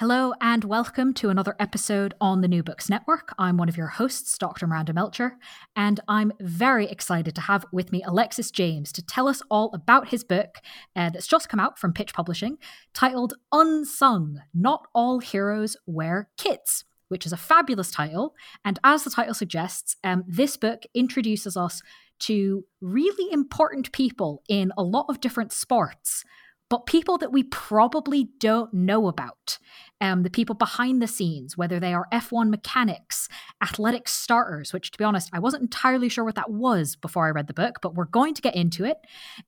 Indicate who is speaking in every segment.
Speaker 1: Hello, and welcome to another episode on the New Books Network. I'm one of your hosts, Dr. Miranda Melcher, and I'm very excited to have with me Alexis James to tell us all about his book uh, that's just come out from Pitch Publishing titled Unsung Not All Heroes Wear Kits. Which is a fabulous title. And as the title suggests, um, this book introduces us to really important people in a lot of different sports but people that we probably don't know about um, the people behind the scenes, whether they are F1 mechanics, athletic starters, which to be honest, I wasn't entirely sure what that was before I read the book, but we're going to get into it.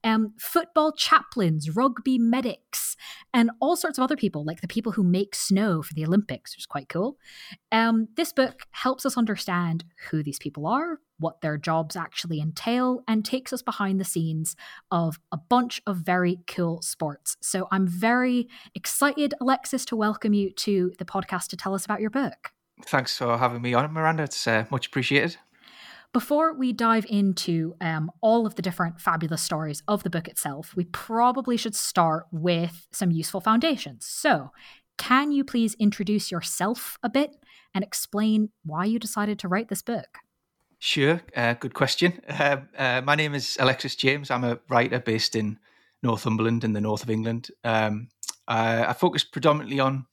Speaker 1: Um, football chaplains, rugby medics, and all sorts of other people, like the people who make snow for the Olympics, which is quite cool. Um, this book helps us understand who these people are, what their jobs actually entail, and takes us behind the scenes of a bunch of very cool sports. So I'm very excited, Alexis, to welcome you to the podcast to tell us about your book.
Speaker 2: Thanks for having me on, Miranda. It's uh, much appreciated.
Speaker 1: Before we dive into um, all of the different fabulous stories of the book itself, we probably should start with some useful foundations. So, can you please introduce yourself a bit and explain why you decided to write this book?
Speaker 2: Sure, uh, good question. Uh, uh, my name is Alexis James. I'm a writer based in Northumberland in the north of England. Um, I, I focus predominantly on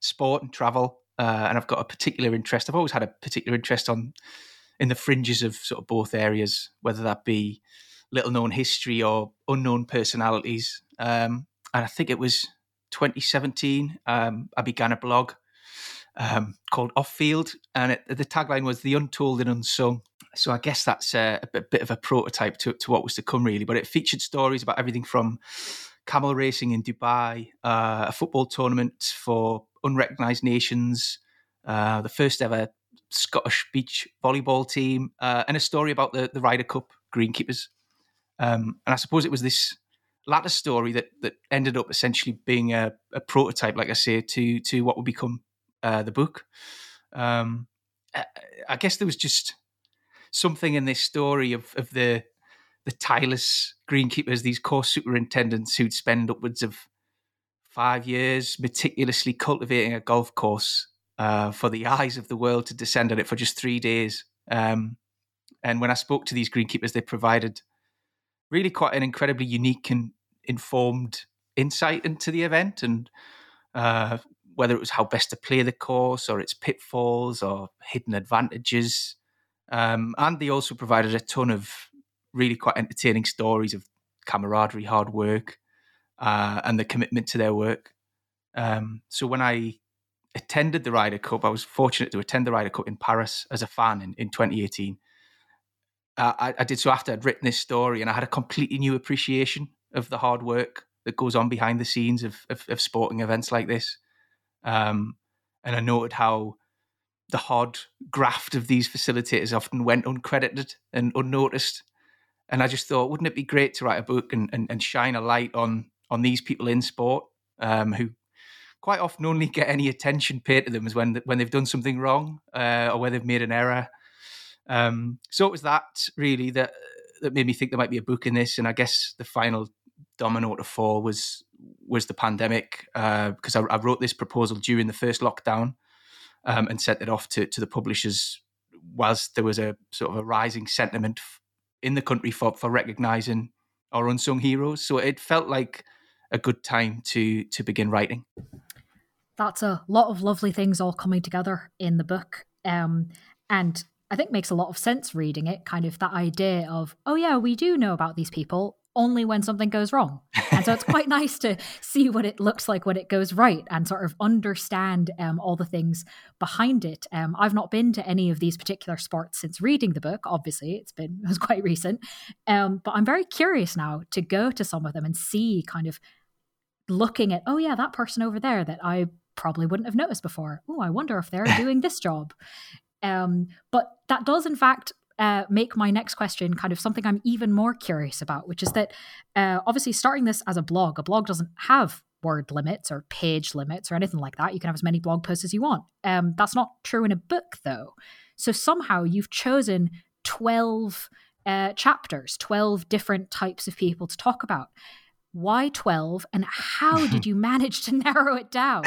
Speaker 2: sport and travel, uh, and I've got a particular interest. I've always had a particular interest on in the fringes of sort of both areas, whether that be little known history or unknown personalities. Um, and I think it was 2017. Um, I began a blog um, called Off Field, and it, the tagline was "The Untold and Unsung." So I guess that's a, a bit of a prototype to, to what was to come, really. But it featured stories about everything from camel racing in Dubai, uh, a football tournament for unrecognised nations, uh, the first ever Scottish beach volleyball team, uh, and a story about the, the Ryder Cup greenkeepers. Um, and I suppose it was this latter story that that ended up essentially being a, a prototype, like I say, to to what would become uh, the book. Um, I guess there was just something in this story of of the the tireless greenkeepers, these course superintendents who'd spend upwards of five years meticulously cultivating a golf course uh, for the eyes of the world to descend on it for just three days. Um, and when I spoke to these greenkeepers, they provided really quite an incredibly unique and informed insight into the event and uh, whether it was how best to play the course or its pitfalls or hidden advantages. Um, and they also provided a ton of really quite entertaining stories of camaraderie, hard work, uh, and the commitment to their work. Um, so when I attended the Ryder Cup, I was fortunate to attend the Ryder Cup in Paris as a fan in, in 2018. Uh, I, I, did so after I'd written this story, and I had a completely new appreciation of the hard work that goes on behind the scenes of, of, of sporting events like this. Um, and I noted how the hard graft of these facilitators often went uncredited and unnoticed. And I just thought, wouldn't it be great to write a book and, and, and shine a light on on these people in sport um, who quite often only get any attention paid to them is when when they've done something wrong uh, or where they've made an error. Um, so it was that really that that made me think there might be a book in this, and I guess the final domino to fall was was the pandemic because uh, I, I, wrote this proposal during the first lockdown um, and sent it off to to the publishers whilst there was a sort of a rising sentiment in the country for for recognizing our unsung heroes. So it felt like a good time to to begin writing.
Speaker 1: That's a lot of lovely things all coming together in the book, um, and I think makes a lot of sense reading it. Kind of that idea of, oh yeah, we do know about these people, only when something goes wrong. And so it's quite nice to see what it looks like when it goes right and sort of understand um, all the things behind it. Um, I've not been to any of these particular sports since reading the book. Obviously, it's been it was quite recent, um, but I'm very curious now to go to some of them and see kind of looking at, oh, yeah, that person over there that I probably wouldn't have noticed before. Oh, I wonder if they're doing this job. Um, but that does, in fact, uh, make my next question kind of something I'm even more curious about, which is that uh, obviously starting this as a blog, a blog doesn't have word limits or page limits or anything like that. You can have as many blog posts as you want. Um, that's not true in a book, though. So somehow you've chosen 12 uh, chapters, 12 different types of people to talk about. Why 12 and how did you manage to narrow it down?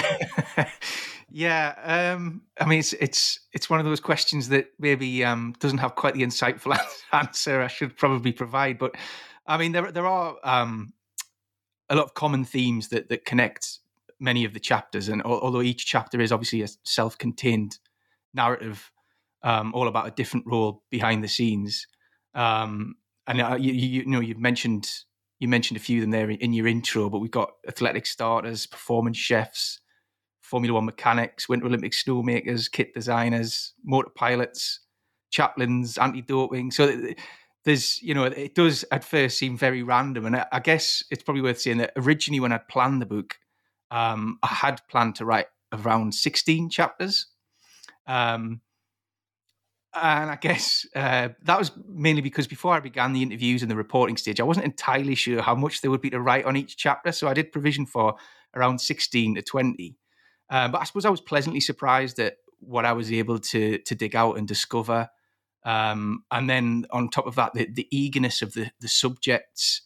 Speaker 2: yeah, um, I mean it's it's it's one of those questions that maybe um, doesn't have quite the insightful answer I should probably provide, but I mean there there are um, a lot of common themes that that connect many of the chapters, and although each chapter is obviously a self-contained narrative, um, all about a different role behind the scenes. Um, and uh, you, you, you, know, you've mentioned you mentioned a few of them there in your intro, but we've got athletic starters, performance chefs, Formula One mechanics, Winter Olympic snowmakers, kit designers, moto pilots, chaplains, anti-doping. So there's, you know, it does at first seem very random, and I, guess it's probably worth saying that originally when I planned the book, um, I had planned to write around 16 chapters. Um, and I guess uh, that was mainly because before I began the interviews and the reporting stage, I wasn't entirely sure how much there would be to write on each chapter. So I did provision for around 16 to 20. Um, but I suppose I was pleasantly surprised at what I was able to to dig out and discover. Um, and then on top of that, the, the eagerness of the, the subjects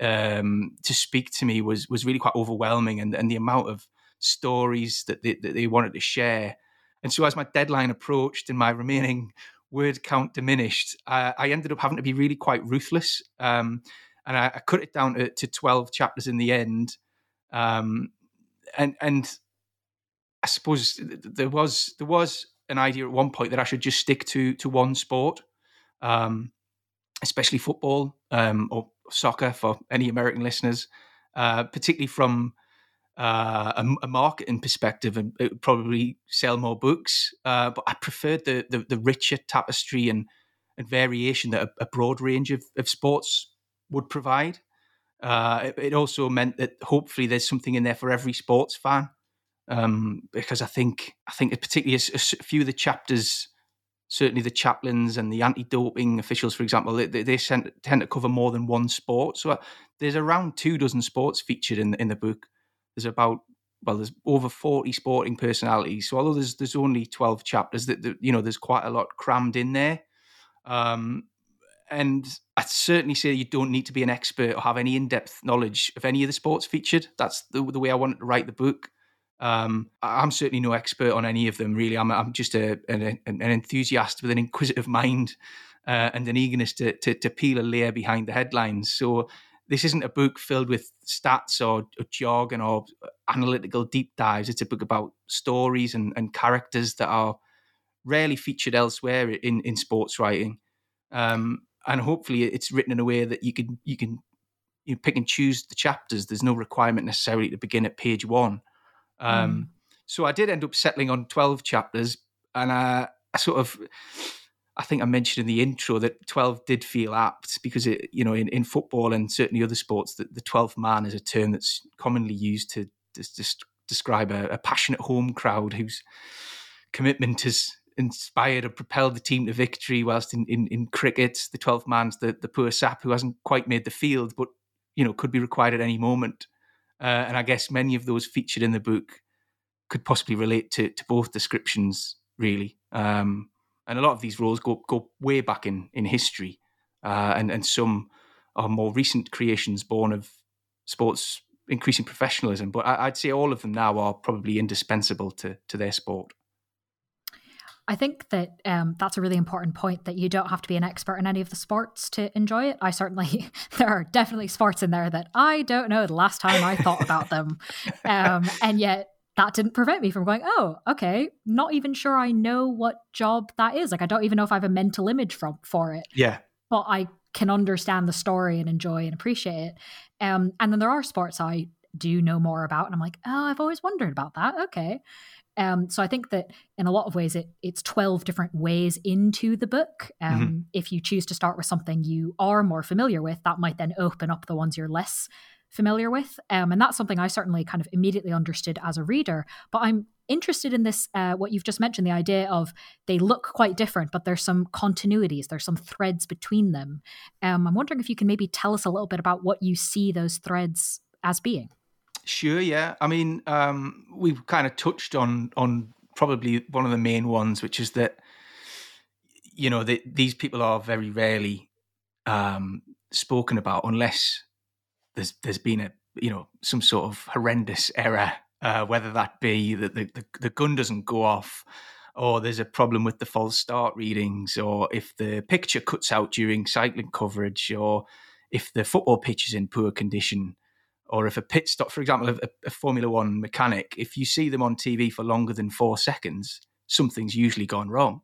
Speaker 2: um, to speak to me was was really quite overwhelming, and, and the amount of stories that they, that they wanted to share and so, as my deadline approached and my remaining word count diminished, uh, I ended up having to be really quite ruthless. Um, and I, I, cut it down to, to, 12 chapters in the end. Um, and, and I suppose there was, there was an idea at one point that I should just stick to, to one sport, um, especially football um, or soccer for any American listeners, uh, particularly from uh, a, a, marketing perspective and it would probably sell more books. Uh, but I preferred the, the, the richer tapestry and and variation that a, a broad range of, of sports would provide. Uh, it, it, also meant that hopefully there's something in there for every sports fan. Um, because I think I think particularly a, a, few of the chapters, certainly the chaplains and the anti-doping officials, for example, they, they tend to cover more than one sport. So uh, there's around two dozen sports featured in in the book there's about well, there's over 40 sporting personalities. So although there's there's only 12 chapters, that, you know, there's quite a lot crammed in there. Um, and I'd certainly say you don't need to be an expert or have any in-depth knowledge of any of the sports featured. That's the, the way I wanted to write the book. Um, I'm certainly no expert on any of them, really. I'm, I'm just a, an, an, enthusiast with an inquisitive mind uh, and an eagerness to, to, to peel a layer behind the headlines. So this isn't a book filled with stats or, or, jargon or analytical deep dives. It's a book about stories and, and characters that are rarely featured elsewhere in, in sports writing. Um, and hopefully, it's written in a way that you can you can you pick and choose the chapters. There's no requirement necessarily to begin at page one. Um, mm. So I did end up settling on twelve chapters, and I, I sort of I think I mentioned in the intro that 12 did feel apt because it, you know, in, in football and certainly other sports, that the 12th man is a term that's commonly used to just describe a, a, passionate home crowd whose commitment has inspired or propelled the team to victory. Whilst in, in, in cricket, the 12th man's the, the poor sap who hasn't quite made the field, but, you know, could be required at any moment. Uh, and I guess many of those featured in the book could possibly relate to, to both descriptions, really. Um, and a lot of these roles go go way back in in history, uh, and and some are more recent creations born of sports increasing professionalism. But I, would say all of them now are probably indispensable to to their sport.
Speaker 1: I think that um, that's a really important point that you don't have to be an expert in any of the sports to enjoy it. I certainly, there are definitely sports in there that I don't know the last time I thought about them. Um, and yet that didn't prevent me from going, oh, okay, not even sure I know what job that is. Like, I don't even know if I have a mental image from for it.
Speaker 2: Yeah.
Speaker 1: But I can understand the story and enjoy and appreciate it. Um, and then there are sports I do know more about, and I'm like, oh, I've always wondered about that. Okay. Um, so I think that in a lot of ways, it it's twelve different ways into the book. Um, mm-hmm. If you choose to start with something you are more familiar with, that might then open up the ones you're less familiar with. Um, and that's something I certainly kind of immediately understood as a reader. But I'm interested in this, uh, what you've just mentioned, the idea of they look quite different, but there's some continuities, there's some threads between them. Um, I'm wondering if you can maybe tell us a little bit about what you see those threads as being.
Speaker 2: Sure, yeah. I mean, um, we've kind of touched on on probably one of the main ones, which is that you know the, these people are very rarely um, spoken about unless there's there's been a you know some sort of horrendous error, uh, whether that be that the, the, the gun doesn't go off, or there's a problem with the false start readings, or if the picture cuts out during cycling coverage, or if the football pitch is in poor condition, or if a pit stop, for example, a, a Formula One mechanic, if you see them on TV for longer than four seconds, something's usually gone wrong.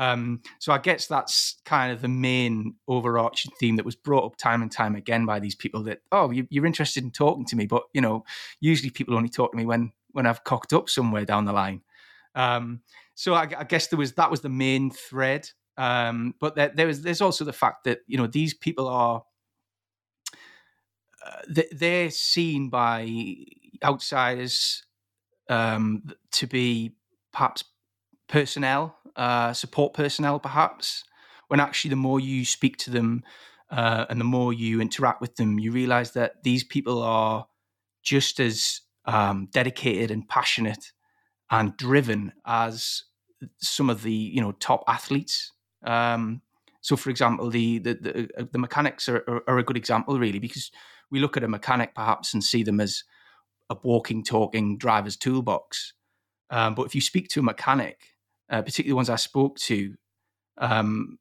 Speaker 2: Um, so I guess that's kind of the main overarching theme that was brought up time and time again by these people that, oh, you, are interested in talking to me, but you know, usually people only talk to me when when I've cocked up somewhere down the line. Um, so I, I, guess there was that was the main thread. Um, but there, there is there's also the fact that you know these people are uh, they're seen by outsiders um, to be perhaps personnel uh, support personnel, perhaps, when actually the more you speak to them uh, and the more you interact with them, you realize that these people are just as um, dedicated and passionate and driven as some of the you know top athletes. Um, so, for example, the the the, uh, the mechanics are, are, are, a good example, really, because we look at a mechanic perhaps and see them as a walking, talking driver's toolbox. Um, but if you speak to a mechanic uh, particularly ones I spoke to um,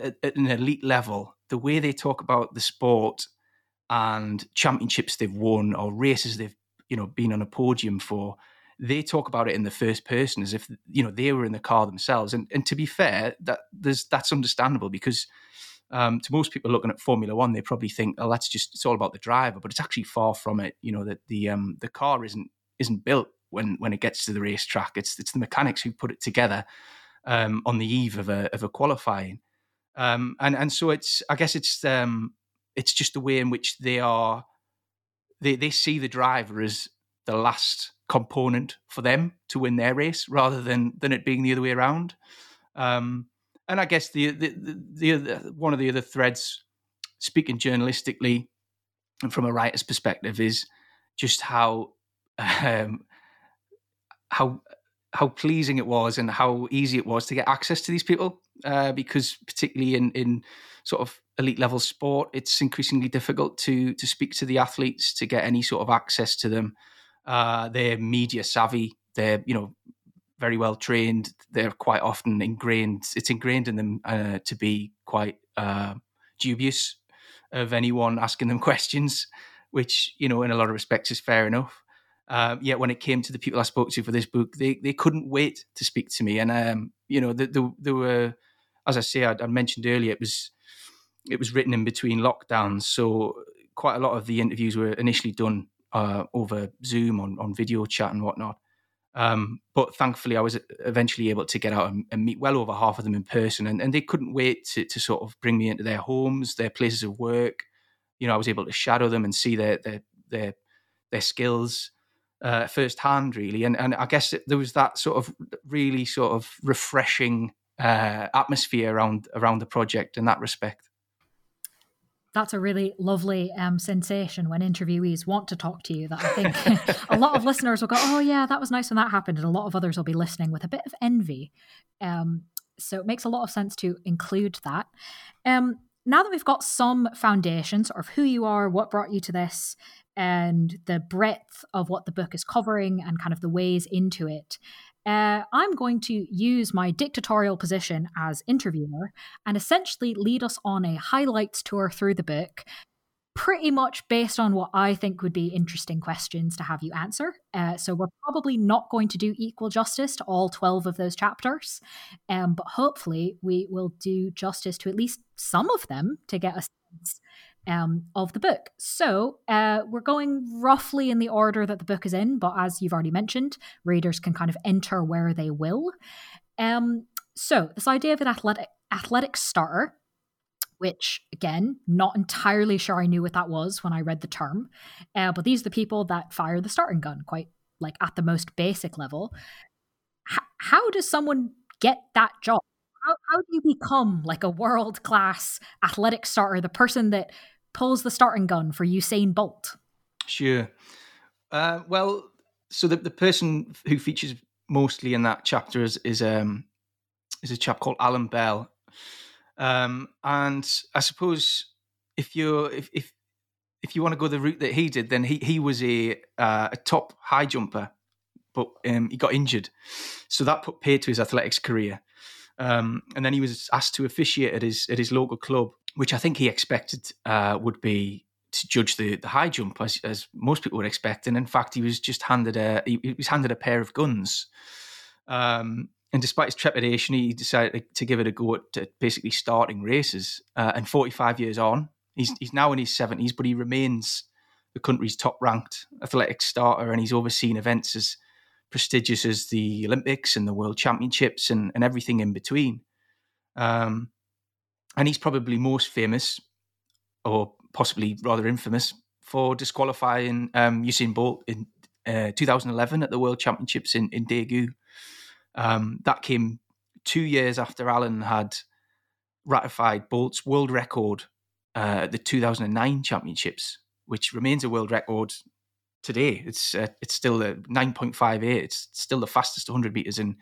Speaker 2: at, at, an elite level, the way they talk about the sport and championships they've won or races they've you know been on a podium for, they talk about it in the first person as if you know they were in the car themselves. And and to be fair, that there's that's understandable because. Um, to most people looking at Formula One, they probably think, "Oh, that's just it's all about the driver," but it's actually far from it. You know that the um, the car isn't isn't built when when it gets to the racetrack. It's it's the mechanics who put it together um, on the eve of a of a qualifying, um, and and so it's I guess it's um, it's just the way in which they are they they see the driver as the last component for them to win their race rather than than it being the other way around. Um, and I guess the the, the, the other, one of the other threads, speaking journalistically and from a writer's perspective, is just how um, how how pleasing it was and how easy it was to get access to these people uh, because particularly in in sort of elite level sport it's increasingly difficult to to speak to the athletes to get any sort of access to them. Uh, they're media savvy. They're you know very well trained. They're quite often ingrained it's ingrained in them uh, to be quite uh, dubious of anyone asking them questions which you know in a lot of respects is fair enough um, yet when it came to the people I spoke to for this book, they they couldn't wait to speak to me. And um, you know, there the, the were, as I say, I, I, mentioned earlier, it was it was written in between lockdowns, so quite a lot of the interviews were initially done uh, over Zoom on on video chat and whatnot. Um, but thankfully, I was eventually able to get out and, and, meet well over half of them in person, and, and they couldn't wait to, to sort of bring me into their homes, their places of work. You know, I was able to shadow them and see their their their, their skills uh, firsthand, really. And and I guess there was that sort of really sort of refreshing uh, atmosphere around around the project in that respect.
Speaker 1: That's a really lovely um, sensation when interviewees want to talk to you. That I think a lot of listeners will go, "Oh yeah, that was nice when that happened," and a lot of others will be listening with a bit of envy. Um, so it makes a lot of sense to include that. Um, now that we've got some foundations of who you are, what brought you to this, and the breadth of what the book is covering and kind of the ways into it, uh, I'm going to use my dictatorial position as interviewer and essentially lead us on a highlights tour through the book, pretty much based on what I think would be interesting questions to have you answer. Uh, so we're probably not going to do equal justice to all 12 of those chapters, um, but hopefully we will do justice to at least some of them to get a sense um, of the book. So uh, we're going roughly in the order that the book is in, but as you've already mentioned, readers can kind of enter where they will. Um, so this idea of an athletic athletic starter which again, not entirely sure I knew what that was when I read the term. Uh, but these are the people that fire the starting gun, quite like at the most basic level. H- how does someone get that job? How, how do you become like a world class athletic starter, the person that pulls the starting gun for Usain Bolt?
Speaker 2: Sure. Uh, well, so the, the person who features mostly in that chapter is is um is a chap called Alan Bell, um, and I suppose if you're if if if you want to go the route that he did, then he he was a uh, a top high jumper, but um, he got injured, so that put paid to his athletics career. Um, and then he was asked to officiate at his at his local club, which I think he expected uh, would be to judge the, the high jump as, as most people would expect. And in fact, he was just handed a he, was handed a pair of guns. Um, and despite his trepidation, he decided to give it a go at, basically starting races. Uh, and 45 years on, he's he's now in his 70s, but he remains the country's top ranked athletics starter, and he's overseen events as prestigious as the Olympics and the World Championships and, and everything in between. Um, and he's probably most famous, or possibly rather infamous, for disqualifying um, Usain Bolt in uh, 2011 at the World Championships in, in Daegu. Um, that came two years after Alan had ratified Bolt's world record uh, at the 2009 Championships, which remains a world record today. It's uh, it's still a 9.58. It's still the fastest 100 meters in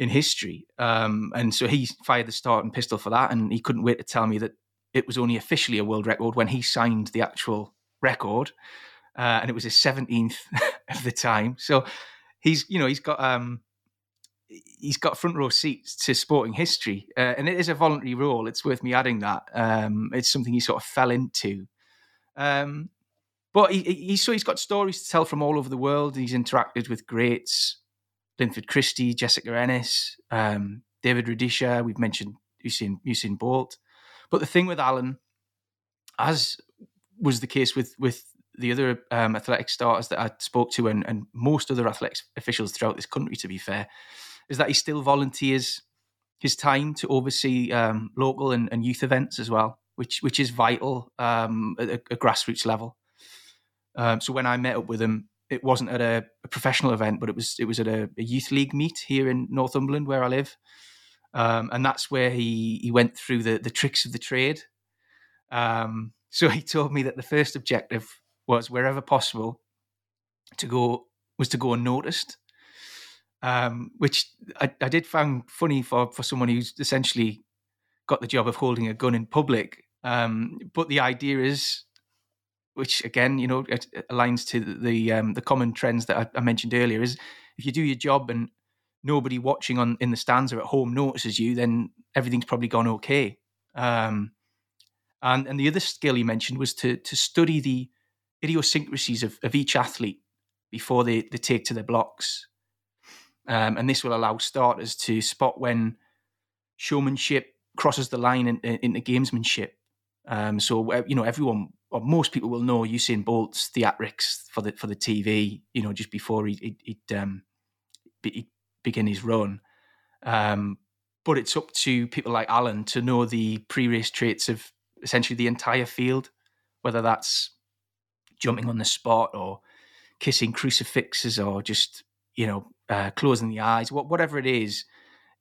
Speaker 2: in history. Um, and so he fired the starting pistol for that, and he couldn't wait to tell me that it was only officially a world record when he signed the actual record, uh, and it was his 17th of the time. So he's you know he's got um he's got front row seats to sporting history, uh, and it is a voluntary role. It's worth me adding that. Um, it's something he sort of fell into. Um, but he, he, so he's got stories to tell from all over the world. He's interacted with greats, Linford Christie, Jessica Ennis, um, David Rudisha. We've mentioned Usain, Usain Bolt. But the thing with Alan, as was the case with with the other um, athletic starters that I spoke to, and, and most other athletics officials throughout this country, to be fair, is that he still volunteers his time to oversee um, local and, and, youth events as well, which which is vital um, at a, a, grassroots level. Um, so when I met up with him, it wasn't at a, a professional event, but it was it was at a, a, youth league meet here in Northumberland where I live, um, and that's where he he went through the the tricks of the trade. Um, so he told me that the first objective was wherever possible to go was to go unnoticed um, which I, I, did find funny for, for someone who's essentially got the job of holding a gun in public. Um, but the idea is, which again, you know, aligns to the the, um, the common trends that I, I, mentioned earlier, is if you do your job and nobody watching on in the stands or at home notices you, then everything's probably gone okay. Um, and and the other skill he mentioned was to to study the idiosyncrasies of, of each athlete before they, they take to their blocks. Um, and this will allow starters to spot when showmanship crosses the line in, in, into gamesmanship. Um, so uh, you know everyone or most people will know Usain Bolt's theatrics for the for the TV. You know just before he he'd, um, he'd begin his run. Um, but it's up to people like Alan to know the pre-race traits of essentially the entire field, whether that's jumping on the spot or kissing crucifixes or just you know uh, closing the eyes, whatever it is,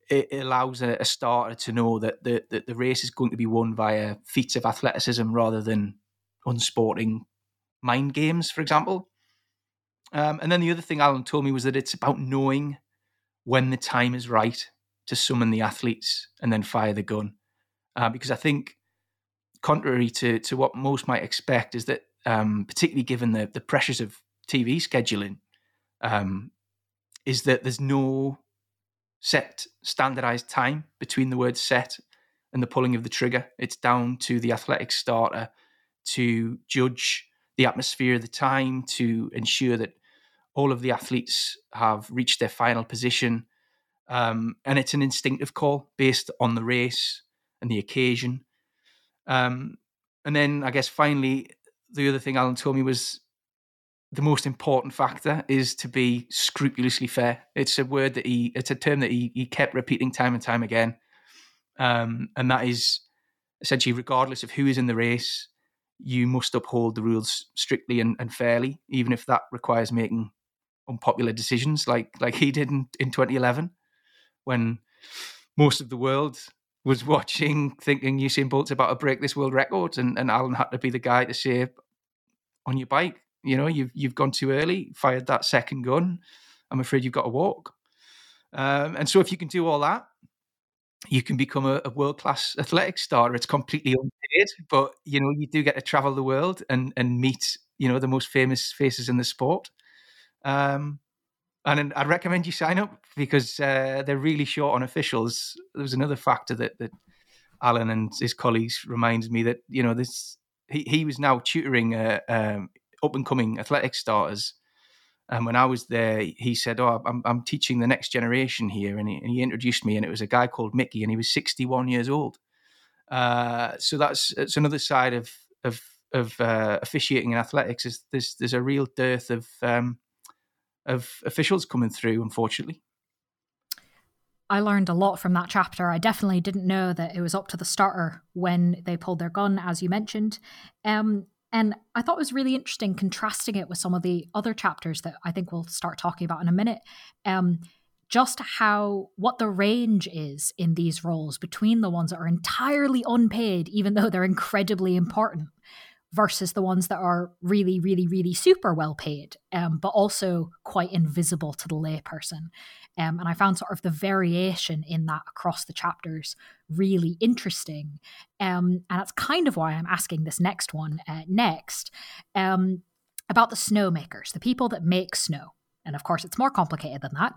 Speaker 2: it, allows a, a, starter to know that the, that the race is going to be won via feats of athleticism rather than unsporting mind games, for example. Um, and then the other thing Alan told me was that it's about knowing when the time is right to summon the athletes and then fire the gun. Uh, because I think, contrary to, to what most might expect, is that um, particularly given the, the pressures of TV scheduling, um, is that there's no set standardized time between the word set and the pulling of the trigger. It's down to the athletic starter to judge the atmosphere of the time, to ensure that all of the athletes have reached their final position. Um, and it's an instinctive call based on the race and the occasion. Um, and then I guess finally, the other thing Alan told me was the most important factor is to be scrupulously fair. It's a word that he, it's a term that he, he kept repeating time and time again. Um, and that is essentially, regardless of who is in the race, you must uphold the rules strictly and, and fairly, even if that requires making unpopular decisions, like like he did in, in 2011, when most of the world was watching, thinking Usain Bolt's about to break this world record, and, and Alan had to be the guy to say, "On your bike, you know, you've you've gone too early, fired that second gun. I'm afraid you've got to walk." Um, and so, if you can do all that, you can become a, a world class athletic star. It's completely unpaid, but you know, you do get to travel the world and and meet you know the most famous faces in the sport. Um, and I'd recommend you sign up because uh, they're really short on officials. There was another factor that that Alan and his colleagues reminds me that you know this he, he was now tutoring uh, um, up and coming athletic starters. And when I was there, he said, "Oh, I'm, I'm teaching the next generation here," and he, and he, introduced me, and it was a guy called Mickey, and he was 61 years old. Uh, so that's it's another side of of of uh, officiating in athletics. Is there's there's a real dearth of um, of officials coming through, unfortunately.
Speaker 1: I learned a lot from that chapter. I definitely didn't know that it was up to the starter when they pulled their gun, as you mentioned. Um, and I thought it was really interesting contrasting it with some of the other chapters that I think we'll start talking about in a minute. Um, just how what the range is in these roles between the ones that are entirely unpaid, even though they're incredibly important, versus the ones that are really, really, really super well paid, um, but also quite invisible to the layperson. Um, and I found sort of the variation in that across the chapters really interesting. Um, and that's kind of why I'm asking this next one uh, next um, about the snowmakers, the people that make snow. And of course, it's more complicated than that.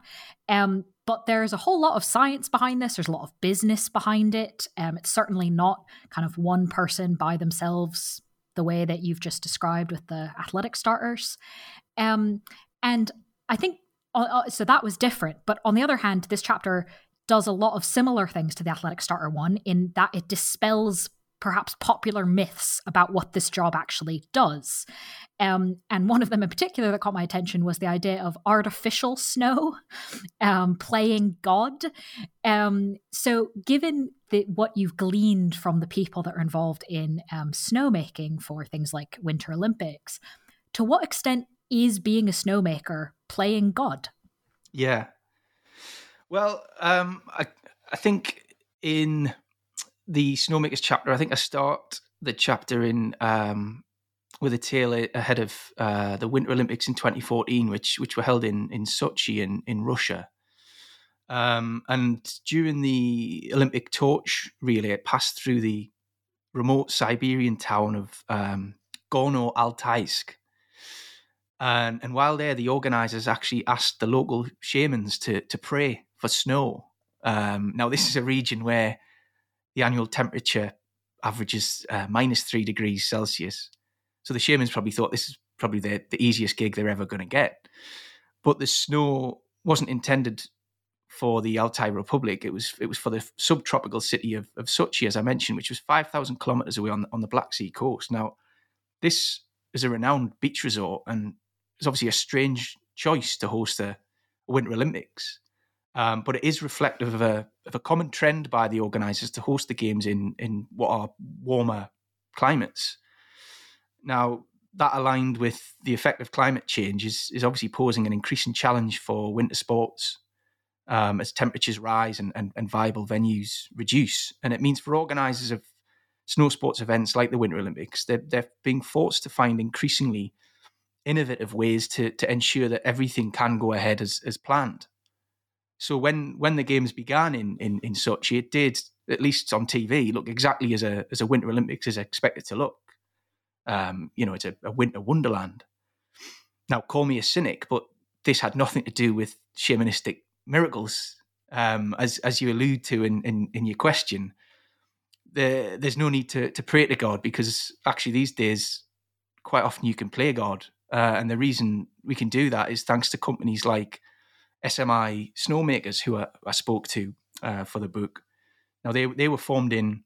Speaker 1: Um, but there's a whole lot of science behind this. There's a lot of business behind it. Um, it's certainly not kind of one person by themselves the way that you've just described with the athletic starters. Um, and I think uh, uh, so that was different. But on the other hand, this chapter does a lot of similar things to the athletic starter one in that it dispels perhaps popular myths about what this job actually does. Um, and one of them in particular that caught my attention was the idea of artificial snow um, playing God. Um, so, given what you've gleaned from the people that are involved in um, snowmaking for things like Winter Olympics, to what extent is being a snowmaker playing God?
Speaker 2: Yeah. Well, um, I, I think in the Snowmakers chapter, I think I start the chapter in um, with a tale ahead of uh, the Winter Olympics in 2014, which which were held in in Sochi in in Russia. Um, and during the Olympic torch relay, it passed through the remote Siberian town of um, Gorno Altaisk. And, and while there, the organisers actually asked the local shamans to to pray for snow. Um, now, this is a region where the annual temperature averages uh, minus three degrees Celsius. So the shamans probably thought this is probably the, the easiest gig they're ever going to get. But the snow wasn't intended for the Altai Republic. It was it was for the subtropical city of, of Sochi, as I mentioned, which was five thousand kilometers away on on the Black Sea coast. Now, this is a renowned beach resort, and it's obviously a strange choice to host the Winter Olympics. Um, but it is reflective of a, of a common trend by the organisers to host the games in, in what are warmer climates. Now, that aligned with the effect of climate change is, is obviously posing an increasing challenge for winter sports um, as temperatures rise and, and, and viable venues reduce. And it means for organisers of snow sports events like the Winter Olympics, they're, they're being forced to find increasingly innovative ways to, to ensure that everything can go ahead as, as planned. So when when the games began in in in Sochi, it did at least on TV look exactly as a as a Winter Olympics is expected to look. Um, you know, it's a, a winter wonderland. Now, call me a cynic, but this had nothing to do with shamanistic miracles, um, as as you allude to in in, in your question. There, there's no need to to pray to God because actually these days, quite often you can play God, uh, and the reason we can do that is thanks to companies like SMI snowmakers who I, I spoke to uh, for the book. Now they they were formed in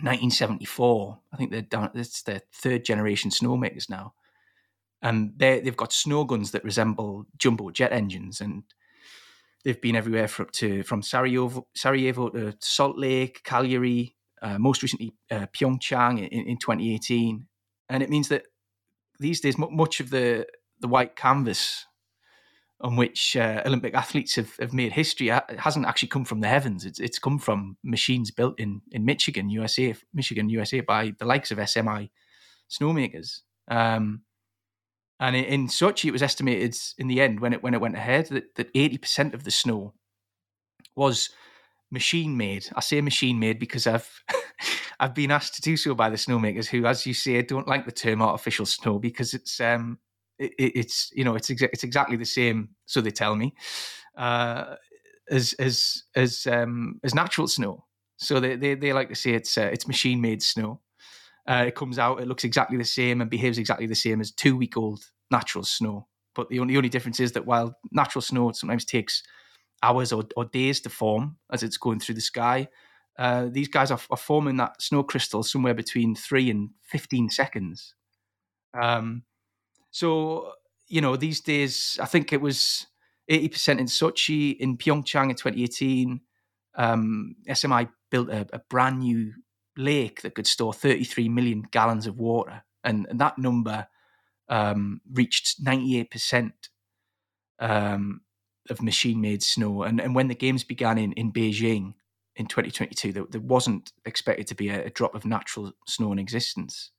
Speaker 2: 1974. I think they're down. It's their third generation snowmakers now, and they they've got snow guns that resemble jumbo jet engines, and they've been everywhere from to from Sarajevo, Sarajevo to Salt Lake, Calgary, uh, most recently uh, Pyeongchang in, in 2018. And it means that these days, much of the, the white canvas on which uh, Olympic athletes have, have made history hasn't actually come from the heavens. It's, it's come from machines built in, in Michigan, USA, Michigan, USA, by the likes of SMI snowmakers. Um, and in, in Sochi, it was estimated in the end when it when it went ahead that that eighty percent of the snow was machine made. I say machine made because I've I've been asked to do so by the snowmakers who, as you say, don't like the term artificial snow because it's um it, it's you know it's exa- it's exactly the same. So they tell me uh, as as as um as natural snow. So they they, they like to say it's uh, it's machine made snow. Uh, it comes out, it looks exactly the same and behaves exactly the same as two week old natural snow. But the only, the only difference is that while natural snow sometimes takes hours or, or days to form as it's going through the sky, uh, these guys are, are, forming that snow crystal somewhere between three and 15 seconds. Um, so, you know, these days, I think it was 80% in Sochi, in Pyeongchang in 2018. Um, SMI built a, a brand new lake that could store 33 million gallons of water. And, and that number um, reached 98% um, of machine made snow. And, and when the games began in, in Beijing in 2022, there, there wasn't expected to be a, a, drop of natural snow in existence.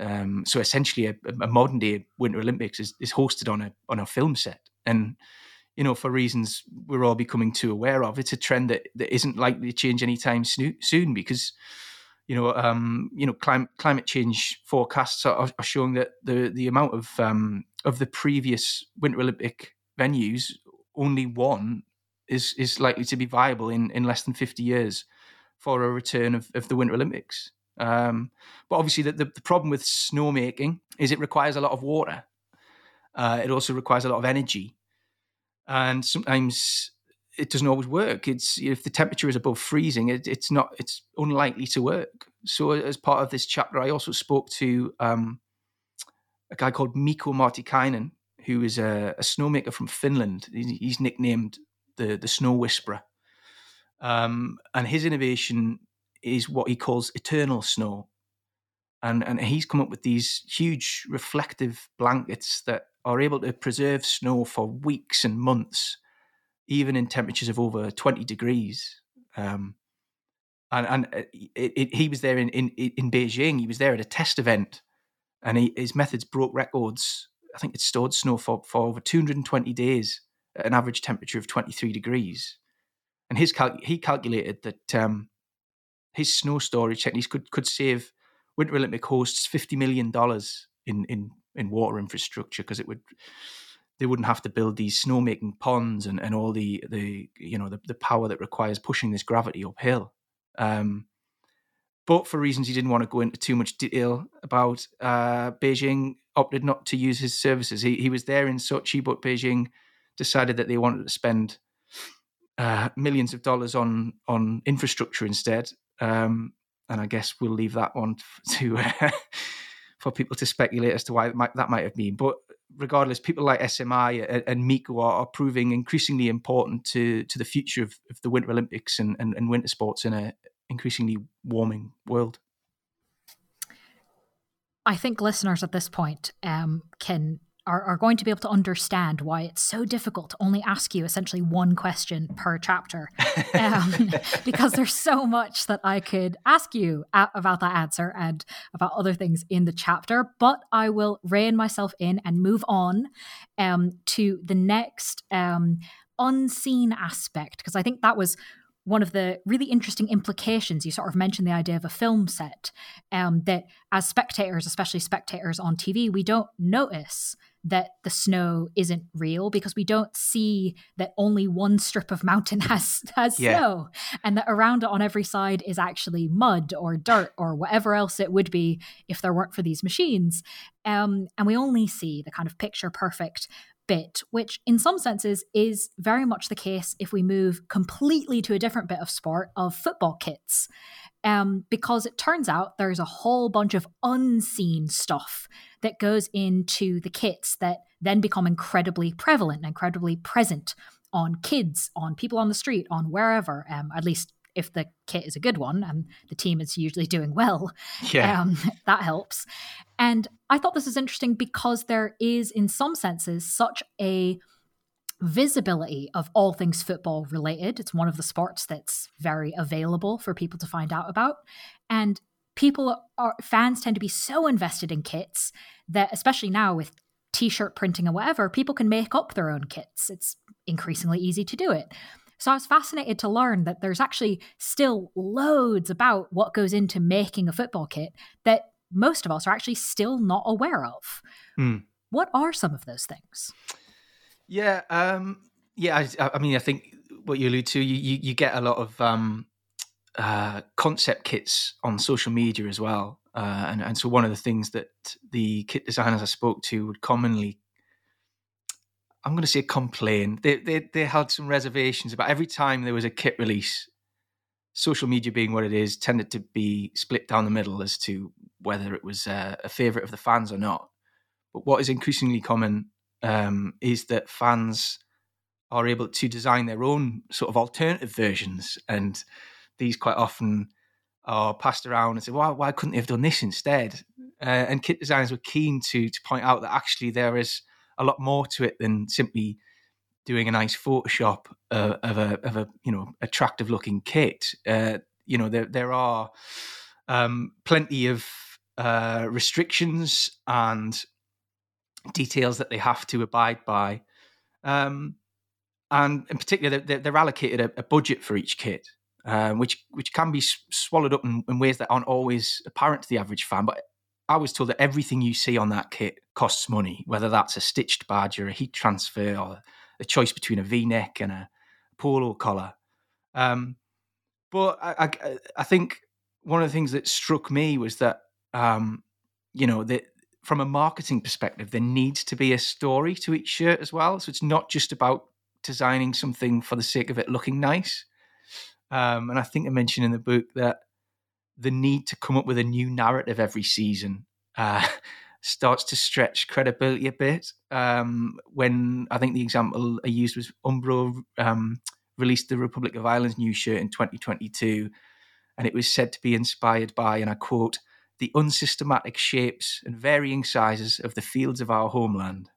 Speaker 2: Um, so essentially, a, a, modern day Winter Olympics is, is hosted on a on a film set, and you know for reasons we're all becoming too aware of, it's a trend that, that isn't likely to change anytime soon because you know, um, you know, climate climate change forecasts are, are, showing that the the amount of um, of the previous Winter Olympic venues, only one is is likely to be viable in in less than fifty years for a return of, of the Winter Olympics. Um, but obviously, the, the, the problem with snowmaking is it requires a lot of water. Uh, it also requires a lot of energy, and sometimes it doesn't always work. It's if the temperature is above freezing, it, it's not. It's unlikely to work. So as part of this chapter, I also spoke to um, a guy called Mikko Martikainen, who is a, a snowmaker from Finland. He's nicknamed the the Snow Whisperer, um, and his innovation is what he calls eternal snow. And, and he's come up with these huge reflective blankets that are able to preserve snow for weeks and months even in temperatures of over 20 degrees. Um, and and uh, it, it, he was there in, in, in Beijing. He was there at a test event, and he, his methods broke records. I think it stored snow for, for over 220 days at an average temperature of 23 degrees. And his cal- he calculated that um, his snow storage techniques could could save Winter Olympic hosts 50 million dollars in in in water infrastructure because it would they wouldn't have to build these snowmaking ponds and, and all the the you know the, the power that requires pushing this gravity uphill. Um, but for reasons he didn't want to go into too much detail about, uh, Beijing opted not to use his services. He he was there in Sochi, but Beijing decided that they wanted to spend uh, millions of dollars on on infrastructure instead. Um, and I guess we'll leave that one to for people to speculate as to why that might, that might have been. But regardless, people like SMI and, and Mikko are, are, proving increasingly important to to the future of, of the Winter Olympics and, and, and winter sports in a increasingly warming world.
Speaker 1: I think listeners at this point um, can are, are going to be able to understand why it's so difficult to only ask you essentially one question per chapter. Um, because there's so much that I could ask you about that answer and about other things in the chapter. But I will rein myself in and move on um, to the next um, unseen aspect, because I think that was one of the really interesting implications you sort of mentioned the idea of a film set um, that as spectators especially spectators on tv we don't notice that the snow isn't real because we don't see that only one strip of mountain has has yeah. snow and that around it on every side is actually mud or dirt or whatever else it would be if there weren't for these machines um, and we only see the kind of picture perfect bit which in some senses is very much the case if we move completely to a different bit of sport of football kits um, because it turns out there's a whole bunch of unseen stuff that goes into the kits that then become incredibly prevalent and incredibly present on kids, on people on the street, on wherever, um, at least if the kit is a good one and the team is usually doing well,
Speaker 2: yeah.
Speaker 1: Um, that helps. And I thought this is interesting because there is, in some senses, such a visibility of all things football related. It's one of the sports that's very available for people to find out about. And people are fans tend to be so invested in kits that especially now with t-shirt printing or whatever, people can make up their own kits. It's increasingly easy to do it. So I was fascinated to learn that there's actually still loads about what goes into making a football kit that most of us are actually still not aware of.
Speaker 2: Mm.
Speaker 1: What are some of those things?
Speaker 2: Yeah, um, yeah. I, I, mean, I think what you allude to, you, you, you get a lot of um, uh, concept kits on social media as well, uh, and and so one of the things that the kit designers I spoke to would commonly, I'm going to say, complain. They they they had some reservations about every time there was a kit release. Social media being what it is, tended to be split down the middle as to whether it was uh, a favorite of the fans or not. But what is increasingly common um, is that fans are able to design their own sort of alternative versions, and these quite often are passed around and say, "Why, why couldn't they have done this instead?" Uh, and kit designers were keen to to point out that actually there is a lot more to it than simply doing a nice Photoshop uh, of a of a you know attractive looking kit. Uh, you know there there are um, plenty of uh, restrictions and details that they have to abide by. Um, and in particular, they're, they're allocated a, a, budget for each kit, um, which which can be swallowed up in, in, ways that aren't always apparent to the average fan. But I was told that everything you see on that kit costs money, whether that's a stitched badge or a heat transfer or a choice between a V-neck and a polo collar. Um, but I, I, I, think one of the things that struck me was that um, you know that from a marketing perspective, there needs to be a story to each shirt as well. So it's not just about designing something for the sake of it looking nice. Um, and I think I mentioned in the book that the need to come up with a new narrative every season uh, starts to stretch credibility a bit. Um, when I think the example I used was Umbro um, released the Republic of Ireland's new shirt in 2022, and it was said to be inspired by, and I quote, the unsystematic shapes and varying sizes of the fields of our homeland.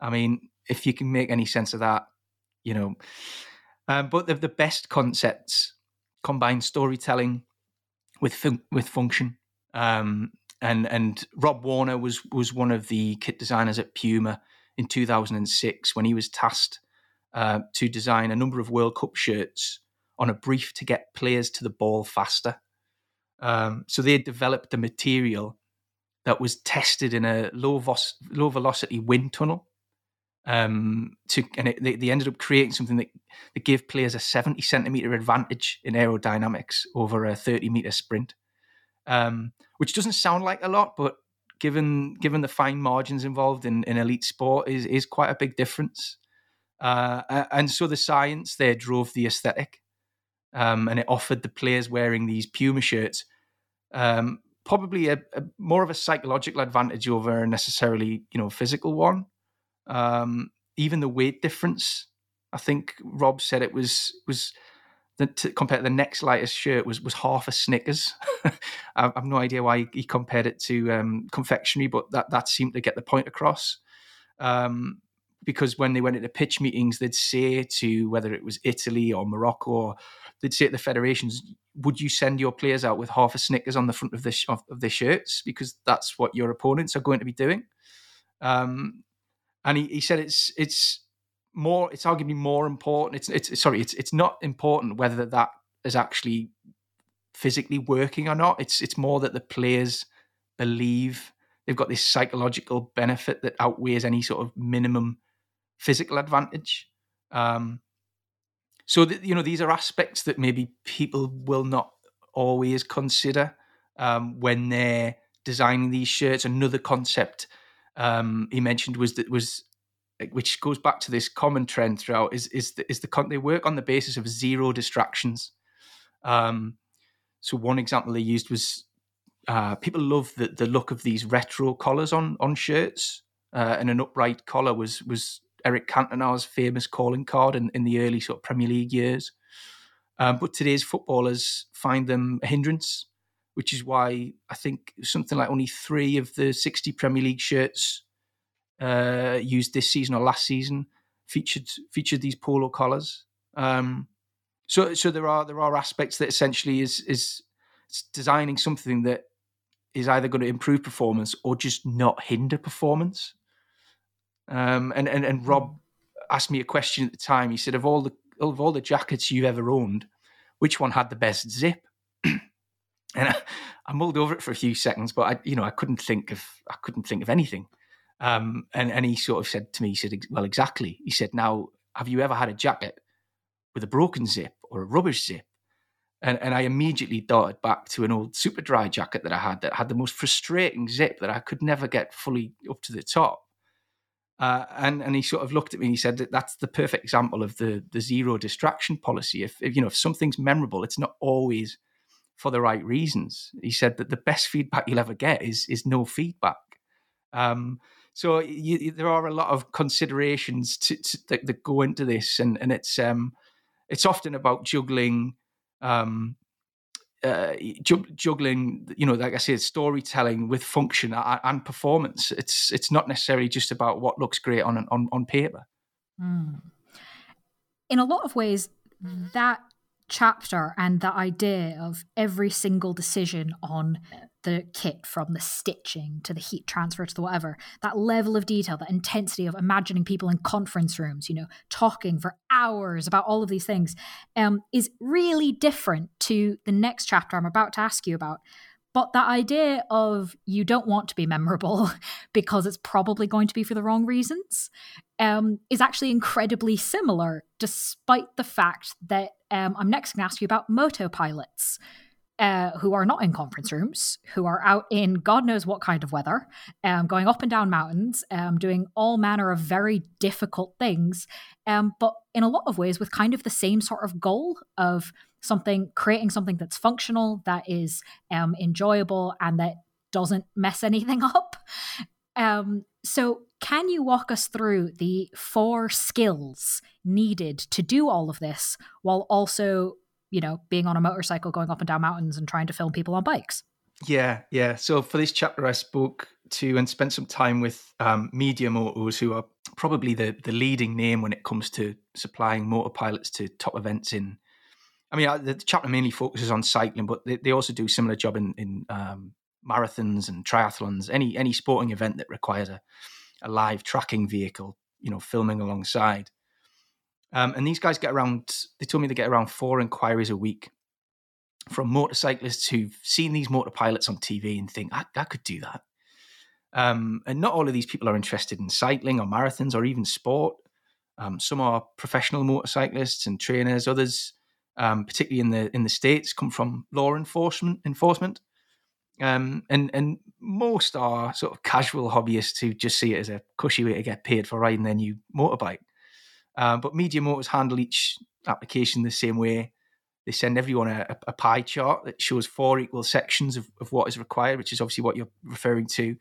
Speaker 2: I mean, if you can make any sense of that, you know. Um, but the, the best concepts combine storytelling with fun- with function. Um, and and Rob Warner was was one of the kit designers at Puma in 2006 when he was tasked uh, to design a number of World Cup shirts on a brief to get players to the ball faster. Um, so they developed a material that was tested in a low, low velocity wind tunnel. Um, to and it, they, they ended up creating something that, that gave players a 70 centimeter advantage in aerodynamics over a 30 meter sprint, um, which doesn't sound like a lot, but given given the fine margins involved in, in elite sport is is quite a big difference. Uh, and so the science there drove the aesthetic, um, and it offered the players wearing these Puma shirts um, probably a, a, more of a psychological advantage over a necessarily you know physical one. Um, even the weight difference, I think Rob said it was was the, to, compared to the next lightest shirt was was half a Snickers. I have no idea why he, he compared it to um, confectionery, but that that seemed to get the point across. Um, because when they went into pitch meetings, they'd say to whether it was Italy or Morocco, or they'd say to the federations, "Would you send your players out with half a Snickers on the front of the of, of their shirts because that's what your opponents are going to be doing?" Um, and he, he said it's it's more it's arguably more important. It's it's sorry, it's it's not important whether that is actually physically working or not. It's it's more that the players believe they've got this psychological benefit that outweighs any sort of minimum physical advantage. Um, so that, you know these are aspects that maybe people will not always consider um, when they're designing these shirts. Another concept um, he mentioned was that was which goes back to this common trend throughout is is the, is the they work on the basis of zero distractions. Um, so one example they used was uh, people love the, the look of these retro collars on on shirts, uh, and an upright collar was was Eric Cantona's famous calling card in, in the early sort of Premier League years. Um, but today's footballers find them a hindrance, which is why I think something like only three of the 60 Premier League shirts uh, used this season or last season featured featured these polo collars. Um, so so there are there are aspects that essentially is is designing something that is either going to improve performance or just not hinder performance. Um, and, and and Rob asked me a question at the time. He said, "Of all the of all the jackets you've ever owned, which one had the best zip?" and I, I, mulled over it for a few seconds, but I, you know, I couldn't think of I couldn't think of anything. Um, and and he sort of said to me, he said, "Well, exactly." He said, "Now, have you ever had a jacket with a broken zip or a rubbish zip?" And, and I immediately darted back to an old Superdry jacket that I had that had the most frustrating zip that I could never get fully up to the top. Uh, and and he sort of looked at me and he said that that's the perfect example of the the zero distraction policy. If, if you know if something's memorable, it's not always for the right reasons. He said that the best feedback you'll ever get is is no feedback. Um, so you, there are a lot of considerations to, to, that, that, go into this, and and it's um, it's often about juggling. Um, uh, juggling, you know, like I said, storytelling with function and performance. It's it's not necessarily just about what looks great on on on paper. Mm.
Speaker 1: In a lot of ways, that chapter and that idea of every single decision on the kit from the stitching to the heat transfer to the whatever that level of detail that intensity of imagining people in conference rooms you know talking for hours about all of these things um, is really different to the next chapter i'm about to ask you about. But that idea of you don't want to be memorable because it's probably going to be for the wrong reasons um, is actually incredibly similar, despite the fact that um, I'm next going to ask you about moto pilots uh, who are not in conference rooms, who are out in God knows what kind of weather, um, going up and down mountains, um, doing all manner of very difficult things, um, but in a lot of ways with kind of the same sort of goal of something, creating something that's functional, that is um, enjoyable, and that doesn't mess anything up. Um, so, can you walk us through the four skills needed to do all of this while also you know, being on a motorcycle, going up and down mountains and trying to film people on bikes.
Speaker 2: Yeah, yeah. So for this chapter, I spoke to and spent some time with um, Media Motors, who are probably the the leading name when it comes to supplying moto pilots to top events in. I mean, the chapter mainly focuses on cycling, but they, they also do similar job in in um, marathons and triathlons. Any any sporting event that requires a, a live tracking vehicle, you know, filming alongside. Um, and these guys get around, they told me they get around four inquiries a week from motorcyclists who've seen these moto pilots on TV and think, I, I could do that. Um, and not all of these people are interested in cycling or marathons or even sport. Um, some are professional motorcyclists and trainers. Others, um, particularly in the in the states, come from law enforcement. Enforcement, um, and and most are sort of casual hobbyists who just see it as a cushy way to get paid for riding their new motorbike. Um, but Media Motors handle each application the same way. They send everyone a, a, pie chart that shows four equal sections of, of what is required, which is obviously what you're referring to.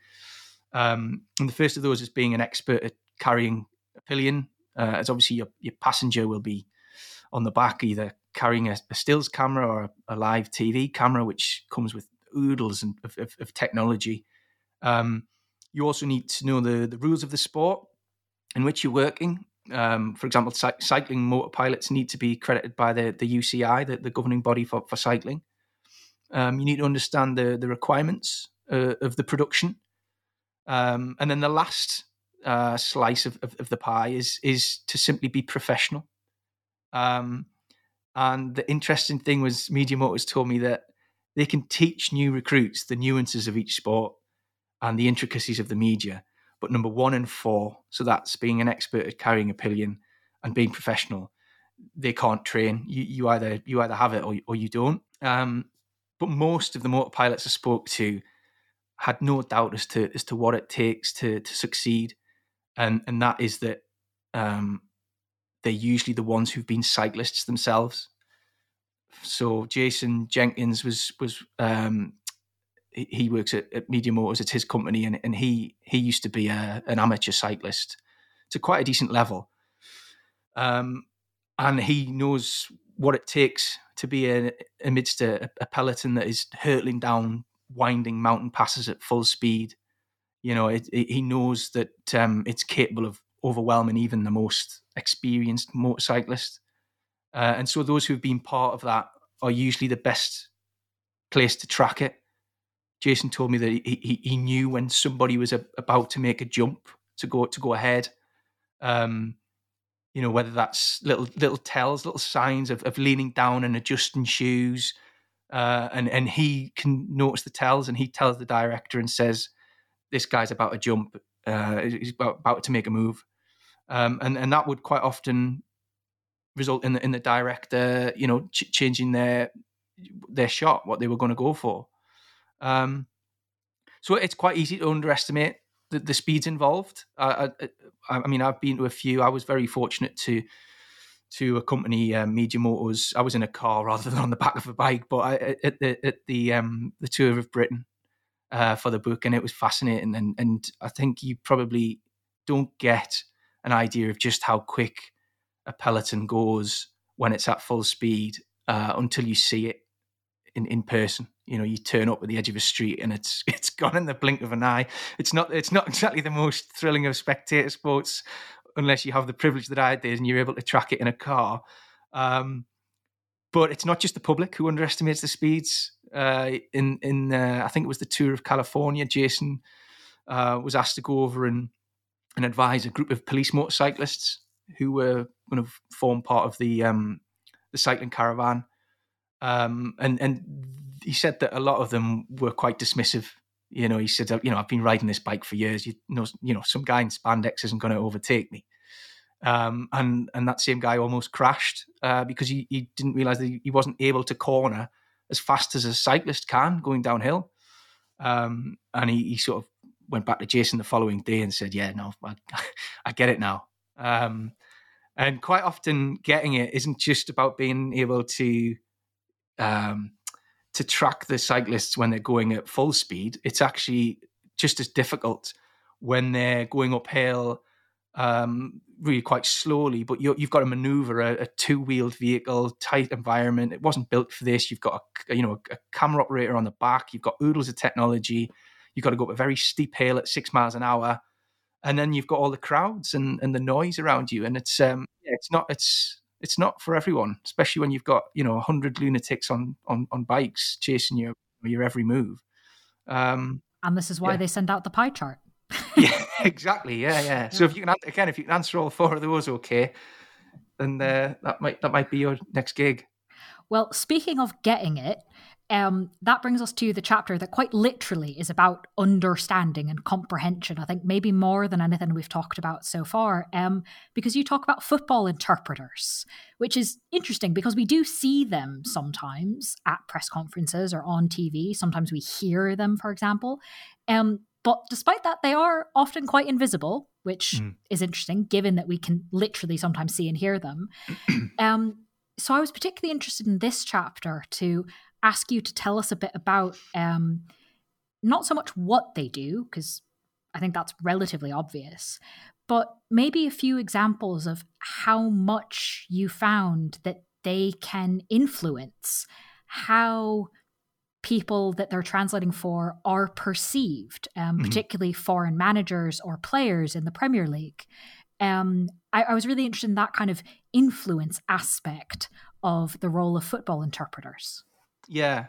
Speaker 2: Um, and the first of those is being an expert at carrying a pillion, uh, as obviously your, your passenger will be on the back, either carrying a, a stills camera or a, a, live TV camera, which comes with oodles of, of, of technology. Um, you also need to know the, the rules of the sport in which you're working um, for example, cy- cycling moto pilots need to be credited by the, the UCI, the, the governing body for, for cycling. Um, you need to understand the, the requirements uh, of the production. Um, and then the last uh, slice of, of, of, the pie is, is to simply be professional. Um, and the interesting thing was, Media Motors told me that they can teach new recruits the nuances of each sport and the intricacies of the media but number one and four, so that's being an expert at carrying a pillion and being professional, they can't train. You, you either you either have it or, or you don't. Um, but most of the moto pilots I spoke to had no doubt as to as to what it takes to to succeed, and and that is that um, they're usually the ones who've been cyclists themselves. So Jason Jenkins was was um, he works at, at, Media Motors. It's his company, and, and he he used to be a, an amateur cyclist to quite a decent level. Um, and he knows what it takes to be a, amidst a, a peloton that is hurtling down winding mountain passes at full speed. You know, it, it, he knows that um, it's capable of overwhelming even the most experienced motorcyclist. Uh, and so those who've been part of that are usually the best place to track it. Jason told me that he, he, he knew when somebody was a, about to make a jump to go to go ahead. Um, you know, whether that's little little tells, little signs of, of leaning down and adjusting shoes, uh, and and he can notice the tells, and he tells the director and says, "This guy's about to jump. Uh, he's about, about to make a move," um, and and that would quite often result in the in the director, you know, ch- changing their their shot, what they were going to go for. Um, so it's quite easy to underestimate the, the speeds involved. I, I, I, mean, I've been to a few. I was very fortunate to to accompany um, Media Motors. I was in a car rather than on the back of a bike, but I, at the at the um, the tour of Britain uh, for the book, and it was fascinating. And and I think you probably don't get an idea of just how quick a peloton goes when it's at full speed uh, until you see it in, in person. You know, you turn up at the edge of a street and it's it's gone in the blink of an eye. It's not it's not exactly the most thrilling of spectator sports unless you have the privilege that I did and you're able to track it in a car. Um, but it's not just the public who underestimates the speeds. Uh, in in uh, I think it was the tour of California. Jason uh, was asked to go over and and advise a group of police motorcyclists who were going to form part of the um, the cycling caravan um, and and he said that a lot of them were quite dismissive. You know, he said, you know, I've been riding this bike for years. You know, you know, some guy in spandex isn't going to overtake me. Um, and and that same guy almost crashed uh, because he, he didn't realize that he wasn't able to corner as fast as a cyclist can going downhill. Um, and he, he, sort of went back to Jason the following day and said, "Yeah, no, I, I get it now." Um, and quite often, getting it isn't just about being able to um, to track the cyclists when they're going at full speed. It's actually just as difficult when they're going uphill um, really quite slowly, but you have got to maneuver a, a two-wheeled vehicle, tight environment. It wasn't built for this. You've got a, you know a camera operator on the back. You've got oodles of technology. You've got to go up a very steep hill at six miles an hour, and then you've got all the crowds and, and the noise around you. And it's um, yeah, it's not it's it's not for everyone, especially when you've got you know a hundred lunatics on on on bikes chasing your your every move.
Speaker 1: Um, and this is why yeah. they send out the pie chart.
Speaker 2: yeah, exactly. Yeah, yeah. So if you can again, if you can answer all four of those, okay, then uh, that might that might be your next gig.
Speaker 1: Well, speaking of getting it, um, that brings us to the chapter that quite literally is about understanding and comprehension. I think maybe more than anything we've talked about so far, um, because you talk about football interpreters, which is interesting because we do see them sometimes at press conferences or on TV. Sometimes we hear them, for example. Um, but despite that, they are often quite invisible, which mm. is interesting given that we can literally sometimes see and hear them. um, so I was particularly interested in this chapter to ask you to tell us a bit about um, not so much what they do, because I think that's relatively obvious, but maybe a few examples of how much you found that they can influence how people that they're translating for are perceived, um, mm-hmm. particularly foreign managers or players in the Premier League. Um, I, I was really interested in that kind of influence aspect of the role of football interpreters.
Speaker 2: Yeah,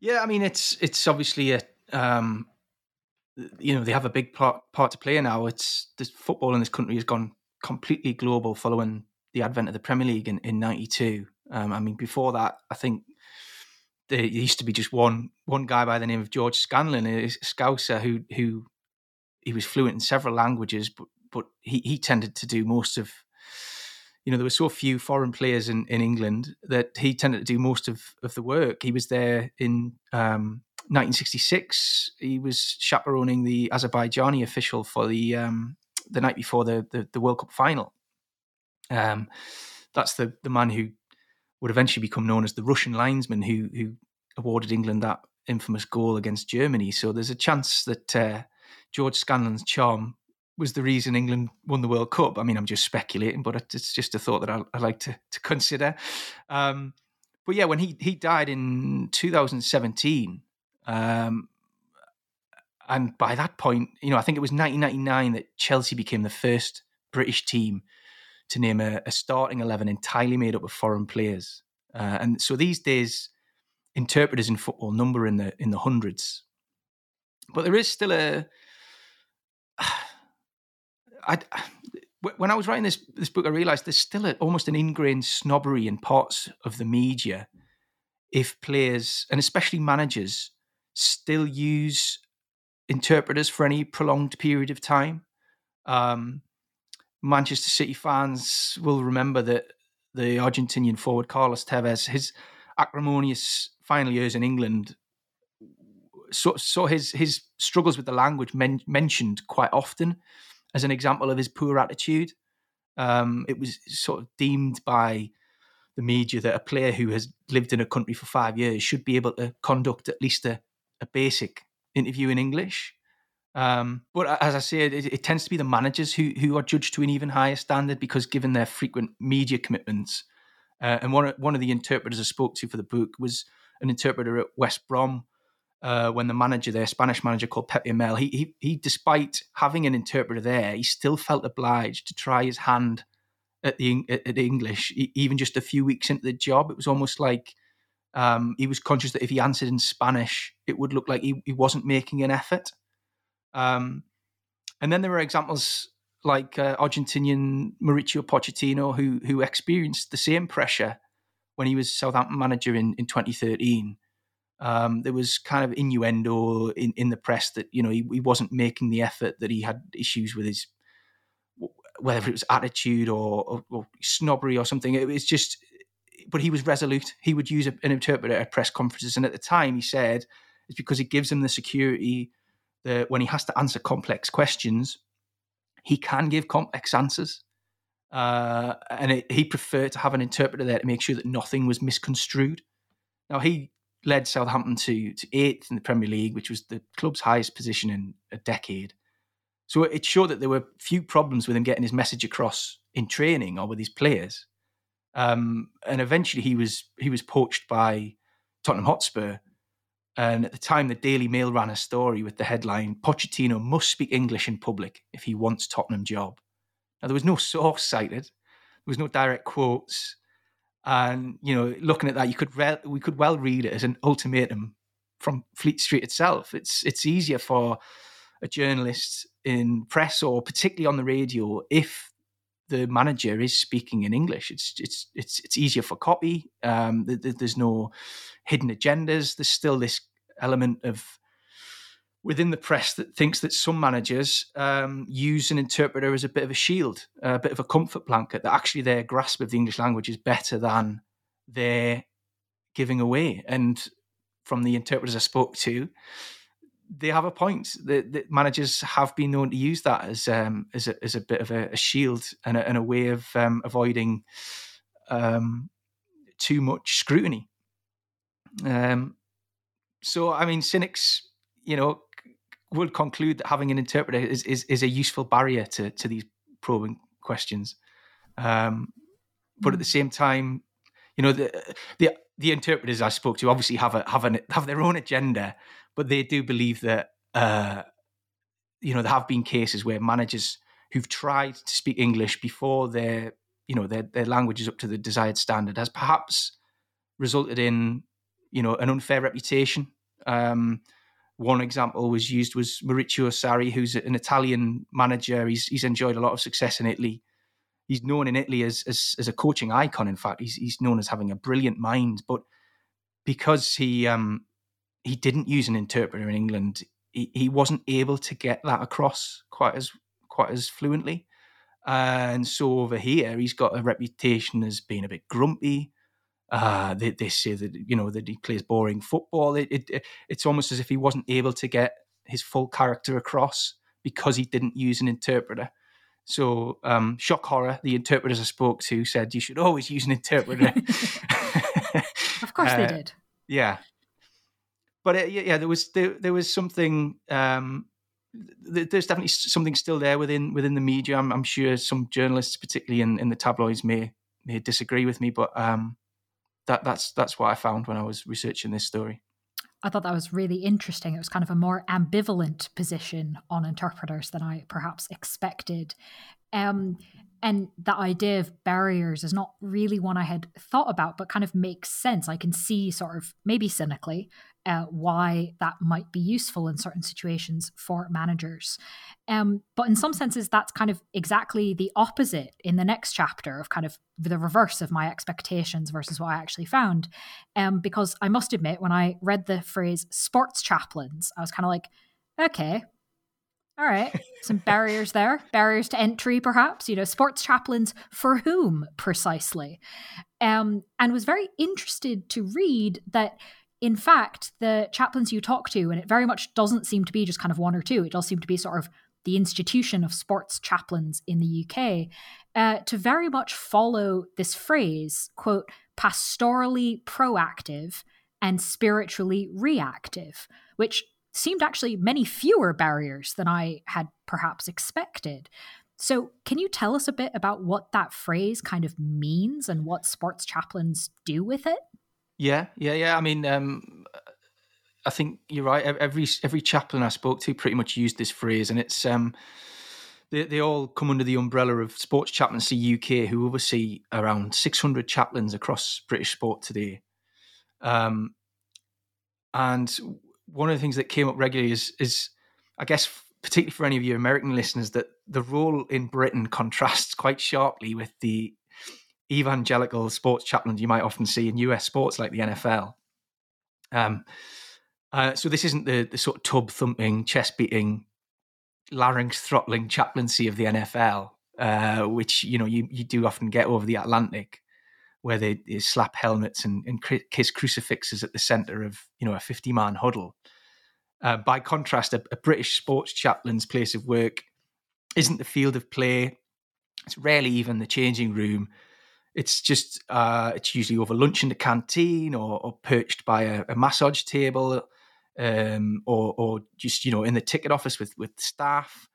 Speaker 2: yeah. I mean, it's it's obviously a um, you know they have a big part part to play now. It's the football in this country has gone completely global following the advent of the Premier League in in '92. Um, I mean, before that, I think there used to be just one one guy by the name of George Scanlon, a Scouser, who who he was fluent in several languages, but but he he tended to do most of you know, there were so few foreign players in, in England that he tended to do most of, of the work. He was there in um, 1966. He was chaperoning the Azerbaijani official for the um, the night before the, the, the World Cup final. Um, that's the the man who would eventually become known as the Russian linesman who who awarded England that infamous goal against Germany. So there's a chance that uh, George Scanlon's charm was the reason England won the World Cup. I mean, I'm just speculating, but it's just a thought that I, I like to, to consider. Um, but yeah, when he he died in 2017, um, and by that point, you know, I think it was 1999 that Chelsea became the first British team to name a, a starting 11 entirely made up of foreign players. Uh, and so these days, interpreters in football number in the in the hundreds. But there is still a. I, when I was writing this this book, I realised there's still a, almost an ingrained snobbery in parts of the media if players and especially managers still use interpreters for any prolonged period of time. Um, Manchester City fans will remember that the Argentinian forward Carlos Tevez, his acrimonious final years in England, saw, saw his his struggles with the language men, mentioned quite often as an example of his poor attitude. Um, it was sort of deemed by the media that a player who has lived in a country for five years should be able to conduct at least a, a basic interview in English. Um, but as I say, it, it, tends to be the managers who who are judged to an even higher standard because given their frequent media commitments. Uh, and one one of the interpreters I spoke to for the book was an interpreter at West Brom. Uh, when the manager there, Spanish manager called Pepe Mel, he, he he despite having an interpreter there, he still felt obliged to try his hand at the at English, even just a few weeks into the job. It was almost like um, he was conscious that if he answered in Spanish, it would look like he, he wasn't making an effort. Um, and then there were examples like uh, Argentinian Mauricio Pochettino, who who experienced the same pressure when he was Southampton manager in, in 2013. Um, there was kind of innuendo in, in the press that you know he, he wasn't making the effort that he had issues with his whether it was attitude or, or, or snobbery or something. It was just, but he was resolute. He would use an interpreter at press conferences, and at the time, he said it's because it gives him the security that when he has to answer complex questions, he can give complex answers. Uh, and it, he preferred to have an interpreter there to make sure that nothing was misconstrued. Now he led Southampton to to eighth in the Premier League, which was the club's highest position in a decade. So it showed that there were few problems with him getting his message across in training or with his players. Um, and eventually he was he was poached by Tottenham Hotspur. And at the time, the Daily Mail ran a story with the headline Pochettino must speak English in public if he wants Tottenham job. Now, there was no source cited, there was no direct quotes. And, you know, looking at that, you could re- we could well read it as an ultimatum from Fleet Street itself. It's, it's easier for a journalist in press or particularly on the radio if the manager is speaking in English. It's it's it's it's easier for copy. Um, there's no hidden agendas. There's still this element of within the press that thinks that some managers um, use an interpreter as a bit of a shield, a bit of a comfort blanket. That actually their grasp of the English language is better than their giving away. And from the interpreters I spoke to, they have a point. The, the, managers have been known to use that as um, as, a, as a bit of a, a shield and a, and a, way of um, avoiding um, too much scrutiny. Um, so, I mean, cynics, you know, would conclude that having an interpreter is, is, is a useful barrier to, to these probing questions. Um, but at the same time, you know, the, the the interpreters I spoke to obviously have a have an have their own agenda but they do believe that uh, you know there have been cases where managers who've tried to speak English before their you know their their language is up to the desired standard has perhaps resulted in you know an unfair reputation. Um, one example was used was Maurizio Sarri, who's an Italian manager. He's he's enjoyed a lot of success in Italy. He's known in Italy as as, as a coaching icon. In fact, he's he's known as having a brilliant mind, but because he um, he didn't use an interpreter in England. He, he wasn't able to get that across quite as quite as fluently. And so over here, he's got a reputation as being a bit grumpy. Uh, they, they say that you know that he plays boring football. It, it, it's almost as if he wasn't able to get his full character across because he didn't use an interpreter. So, um, shock horror. The interpreters I spoke to said you should always use an interpreter.
Speaker 1: of course, uh, they did.
Speaker 2: Yeah, but uh, yeah, there was there, there was something. Um, there's definitely something still there within within the media. I'm, I'm sure some journalists, particularly in, in the tabloids, may may disagree with me, but um, that that's that's what I found when I was researching this story.
Speaker 1: I thought that was really interesting. It was kind of a more ambivalent position on interpreters than I perhaps expected. Um, and the idea of barriers is not really one I had thought about, but kind of makes sense. I can see, sort of, maybe cynically, uh, why that might be useful in certain situations for managers. Um, but in some senses, that's kind of exactly the opposite in the next chapter of kind of the reverse of my expectations versus what I actually found. Um, because I must admit, when I read the phrase sports chaplains, I was kind of like, okay, all right, some barriers there, barriers to entry, perhaps. You know, sports chaplains for whom precisely? Um, and was very interested to read that, in fact, the chaplains you talk to, and it very much doesn't seem to be just kind of one or two. It does seem to be sort of the institution of sports chaplains in the UK, uh, to very much follow this phrase, quote, pastorally proactive and spiritually reactive, which seemed actually many fewer barriers than I had perhaps expected. So, can you tell us a bit about what that phrase kind of means and what sports chaplains do with it?
Speaker 2: Yeah, yeah, yeah. I mean, um, I think you're right. Every every chaplain I spoke to pretty much used this phrase, and it's um, they they all come under the umbrella of Sports Chaplaincy UK, who oversee around 600 chaplains across British sport today. Um, and one of the things that came up regularly is, is I guess, particularly for any of your American listeners, that the role in Britain contrasts quite sharply with the evangelical sports chaplains you might often see in US sports like the NFL. Um, uh, so this isn't the, the sort of tub thumping, chest beating, larynx throttling chaplaincy of the NFL, uh, which you know you, you do often get over the Atlantic where they, they slap helmets and, and, kiss crucifixes at the center of you know a 50 man huddle. Uh, by contrast, a, a, British sports chaplain's place of work isn't the field of play. It's rarely even the changing room. It's just uh, it's usually over lunch in the canteen or, or perched by a, a massage table, um, or, or just you know in the ticket office with with staff.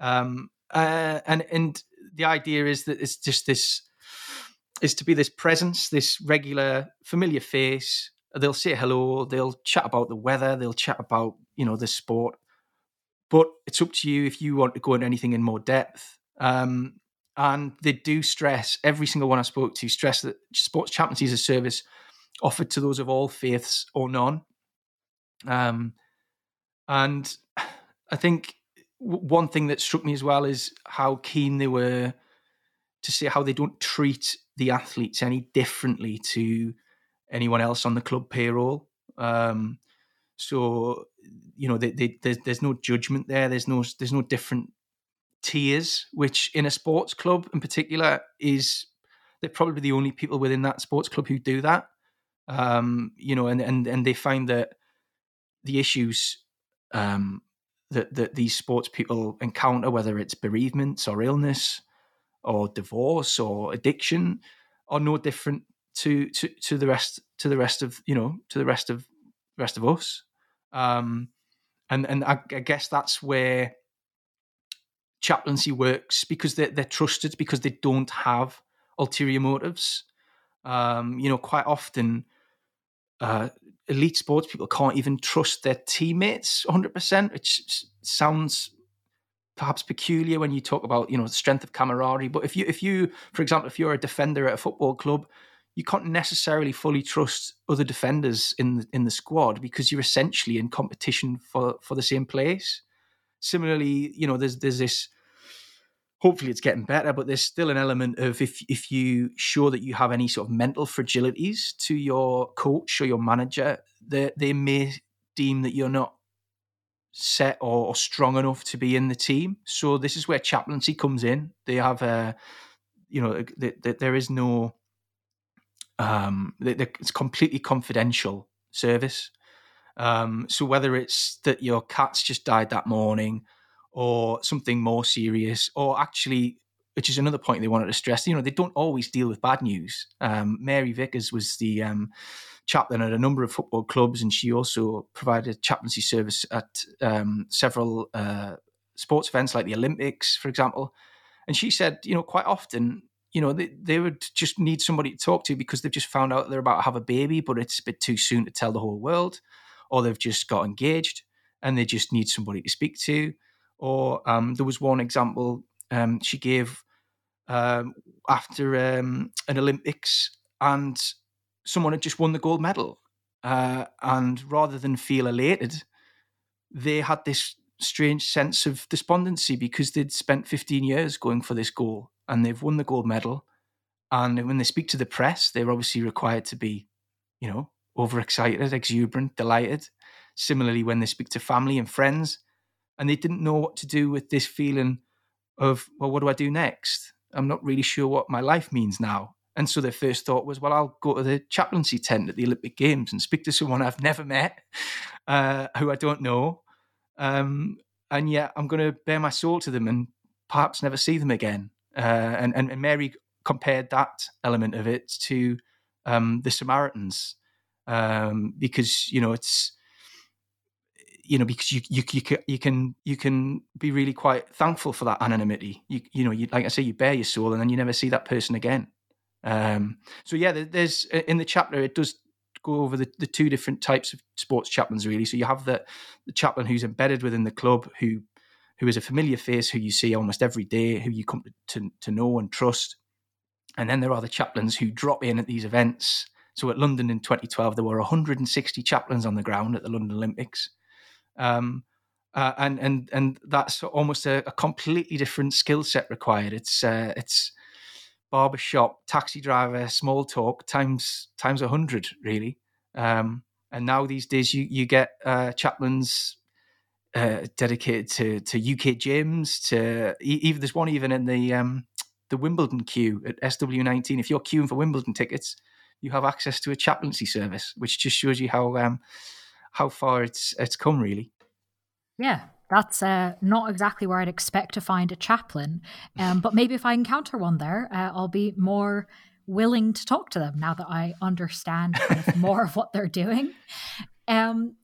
Speaker 2: Um, uh, and and the idea is that it's just this is to be this presence, this regular, familiar face. They'll say hello, they'll chat about the weather, they'll chat about, you know, the sport. But it's up to you if you want to go into anything in more depth. Um, and they do stress, every single one I spoke to, stress that sports chaplaincy is a service offered to those of all faiths or none. Um, and I think one thing that struck me as well is how keen they were to see how they don't treat the athletes any differently to anyone else on the club payroll. Um, so you know, they, they, there's, there's no judgment there. There's no there's no different tiers, which in a sports club in particular is they're probably the only people within that sports club who do that. Um, you know, and and and they find that the issues um, that that these sports people encounter, whether it's bereavements or illness, or divorce or addiction are no different to to to the rest to the rest of you know to the rest of rest of us um and and I, I guess that's where chaplaincy works because they're, they're trusted because they don't have ulterior motives um you know quite often uh elite sports people can't even trust their teammates 100% which sounds perhaps peculiar when you talk about you know the strength of camaraderie. But if you if you for example if you're a defender at a football club, you can't necessarily fully trust other defenders in the, in the squad because you're essentially in competition for for the same place. Similarly, you know there's there's this. Hopefully, it's getting better, but there's still an element of if if you show that you have any sort of mental fragilities to your coach or your manager, they they may deem that you're not set or, or, strong enough to be in the team. So this is where chaplaincy comes in. They have a, you know, there is no, um, it's completely confidential service. Um, so whether it's that your cat's just died that morning, or something more serious, or actually, which is another point they wanted to stress, you know, they don't always deal with bad news. Um, Mary Vickers was the um, chaplain at a number of football clubs, and she also provided chaplaincy service at um, several uh, sports events like the Olympics, for example. And she said, you know, quite often you know, they, they would just need somebody to talk to because they've just found out they're about to have a baby, but it's a bit too soon to tell the whole world, or they've just got engaged and they just need somebody to speak to. Or um, there was one example um, she gave um, after um, an Olympics, and someone had just won the gold medal, uh, and rather than feel elated, they had this strange sense of despondency because they'd spent 15 years going for this goal and they've won the gold medal. And when they speak to the press, they're obviously required to be, you know, overexcited, exuberant, delighted. Similarly, when they speak to family and friends, and they didn't know what to do with this feeling of, well, what do I do next? I'm not really sure what my life means now. And so their first thought was, well, I'll go to the chaplaincy tent at the Olympic Games and speak to someone I've never met, uh, who I don't know. Um, and yet I'm going to bare my soul to them and perhaps never see them again. Uh, and, and, and Mary compared that element of it to um, the Samaritans um, because you know it's you know because you you you can, you can you can be really quite thankful for that anonymity. You you know you like I say you bare your soul and then you never see that person again. Um, so yeah, there's in the chapter it does go over the, the two different types of sports chaplains really. So you have the the chaplain who's embedded within the club who who is a familiar face who you see almost every day, who you come to, to know and trust. And then there are the chaplains who drop in at these events. So at London in 2012, there were 160 chaplains on the ground at the London Olympics. Um, uh, and and and that's almost a, a completely different skill set required. It's uh, it's barbershop, taxi driver, small talk times times a hundred really. Um, and now these days you you get uh, chaplains uh, dedicated to to UK gyms. To even there's one even in the um, the Wimbledon queue at SW19. If you're queuing for Wimbledon tickets, you have access to a chaplaincy service, which just shows you how um, how far it's it's come really.
Speaker 1: Yeah, that's uh, not exactly where I'd expect to find a chaplain. Um, but maybe if I encounter one there, uh, I'll be more willing to talk to them now that I understand kind of more of what they're doing. Um,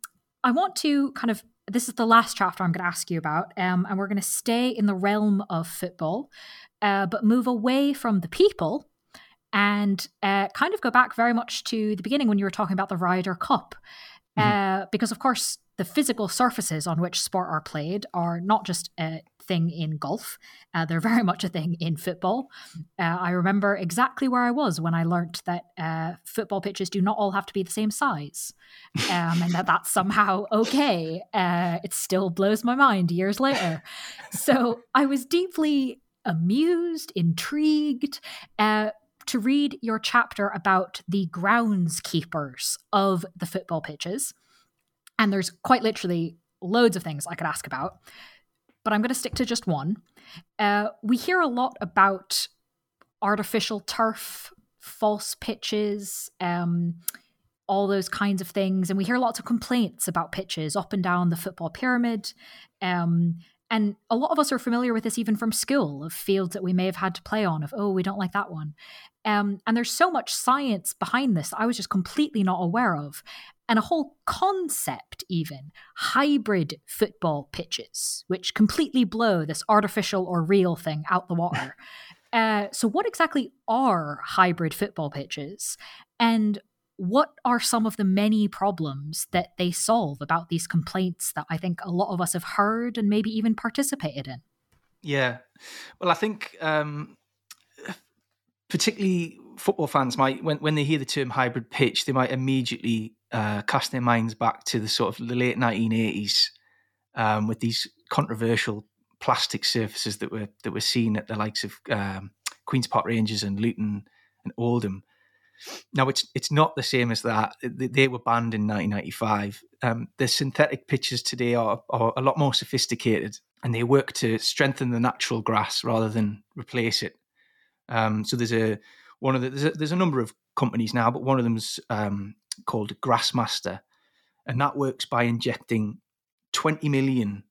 Speaker 1: I want to kind of this is the last chapter I'm going to ask you about, um, and we're going to stay in the realm of football, uh, but move away from the people and uh, kind of go back very much to the beginning when you were talking about the Ryder Cup. Mm-hmm. Uh, because, of course, the physical surfaces on which sport are played are not just a thing in golf, uh, they're very much a thing in football. Uh, I remember exactly where I was when I learnt that uh, football pitches do not all have to be the same size um, and that that's somehow okay. Uh, it still blows my mind years later. so I was deeply amused, intrigued uh, to read your chapter about the groundskeepers of the football pitches. And there's quite literally loads of things I could ask about, but I'm going to stick to just one. Uh, we hear a lot about artificial turf, false pitches, um, all those kinds of things. And we hear lots of complaints about pitches up and down the football pyramid. Um, and a lot of us are familiar with this even from school of fields that we may have had to play on, of, oh, we don't like that one. Um, and there's so much science behind this I was just completely not aware of. And a whole concept, even hybrid football pitches, which completely blow this artificial or real thing out the water. uh, so, what exactly are hybrid football pitches? And what are some of the many problems that they solve about these complaints that I think a lot of us have heard and maybe even participated in?
Speaker 2: Yeah. Well, I think um, particularly football fans might, when, when they hear the term hybrid pitch, they might immediately uh, cast their minds back to the sort of the late 1980s um, with these controversial plastic surfaces that were that were seen at the likes of um, Queens Park Rangers and Luton and Oldham. Now it's it's not the same as that. They were banned in 1995. Um, the synthetic pitches today are, are a lot more sophisticated, and they work to strengthen the natural grass rather than replace it. Um, so there's a one of the there's a, there's a, number of companies now, but one of them's um, called Grassmaster, and that works by injecting 20 million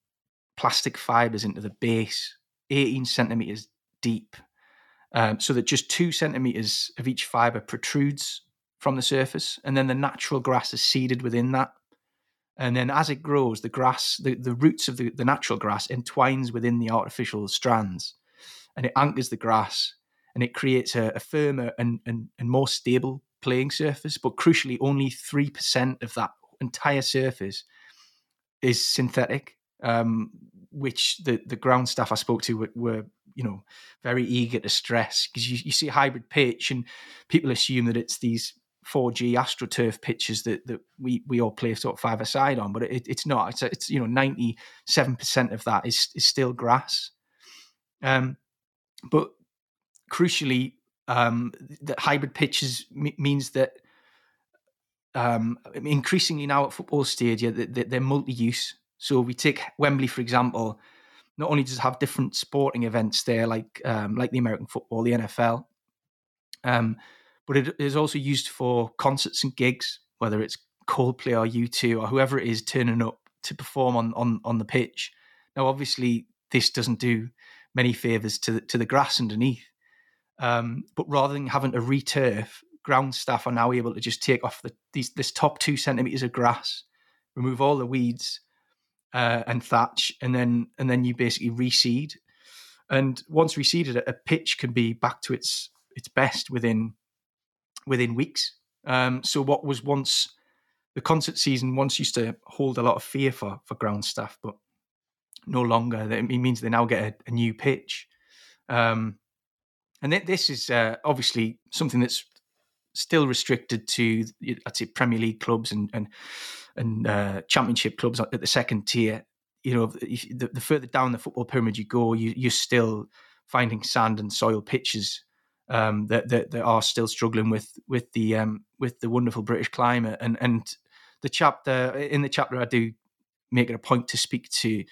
Speaker 2: plastic fibers into the base, 18 centimeters deep, um, so that just two centimeters of each fiber protrudes from the surface, and then the natural grass is seeded within that. And then as it grows, the grass, the, the roots of the, the natural grass entwines within the artificial strands and it anchors the grass and it creates a, a firmer and, and, and more stable playing surface. But crucially, only 3% of that entire surface is synthetic, um, which the, the ground staff I spoke to were, were you know, very eager to stress because you, you see hybrid pitch and people assume that it's these 4G AstroTurf pitches that, that we, we all play sort of five aside on, but it, it's not. It's, it's you know 97% of that is, is still grass. Um, but crucially, um, that hybrid pitches m- means that um, increasingly now at football stadia that they're multi-use. So we take Wembley for example. Not only does have different sporting events there, like um, like the American football, the NFL, um, but it is also used for concerts and gigs, whether it's Coldplay or U2 or whoever it is turning up to perform on on on the pitch. Now, obviously, this doesn't do many favors to the, to the grass underneath. Um, but rather than having to returf, ground staff are now able to just take off the, these this top two centimeters of grass, remove all the weeds uh, and thatch, and then and then you basically reseed. And once reseeded, a pitch can be back to its its best within within weeks. Um, so what was once the concert season once used to hold a lot of fear for for ground staff, but no longer. It means they now get a, a new pitch. Um, and this is uh, obviously something that's still restricted to I'd say Premier League clubs and and and uh, Championship clubs at the second tier. You know, the, the, further down the football pyramid you go, you, you're still finding sand and soil pitches um, that, that, that are still struggling with with the um, with the wonderful British climate. And and the chapter in the chapter, I do make it a point to speak to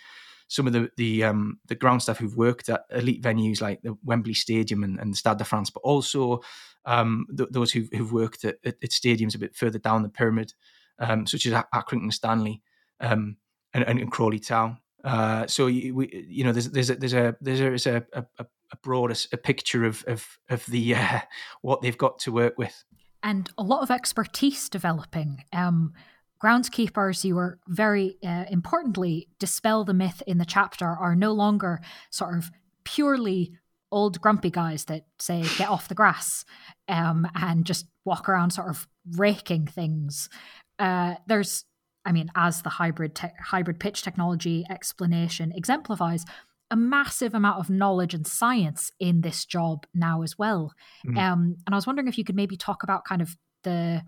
Speaker 2: some of the the um, the ground staff who've worked at elite venues like the Wembley Stadium and, and the Stade de France, but also um, th- those who've, who've worked at, at, stadiums a bit further down the pyramid, um, such as Accrington Stanley um, and, and, Crawley Town. Uh, so we, you know, there's there's a there's a there's a, a, a broader a picture of of of the uh, what they've got to work with,
Speaker 1: and a lot of expertise developing. Um, groundskeepers, you were very uh, importantly dispel the myth in the chapter, are no longer sort of purely old grumpy guys that say get off the grass um, and just walk around sort of raking things. Uh, there's, I mean, as the hybrid te- hybrid pitch technology explanation exemplifies, a massive amount of knowledge and science in this job now as well. Mm. Um, and I was wondering if you could maybe talk about kind of the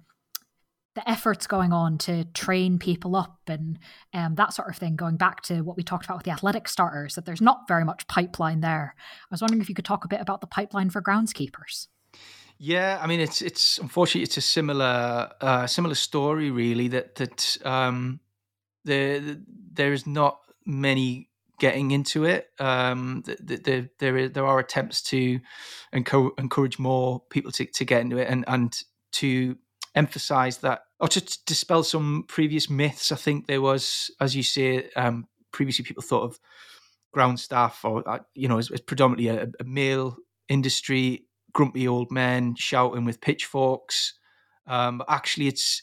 Speaker 1: the efforts going on to train people up and um, that sort of thing, going back to what we talked about with the athletic starters, that there's not very much pipeline there. I was wondering if you could talk a bit about the pipeline for groundskeepers.
Speaker 2: Yeah, I mean, it's it's unfortunately it's a similar uh, similar story really that that um, there there is not many getting into it. Um, there there there are attempts to encourage more people to, to get into it and and to emphasize that or to dispel some previous myths. I think there was, as you say, um, previously people thought of ground staff or uh, you know as, as predominantly a, a, male industry, grumpy old men shouting with pitchforks. Um, actually, it's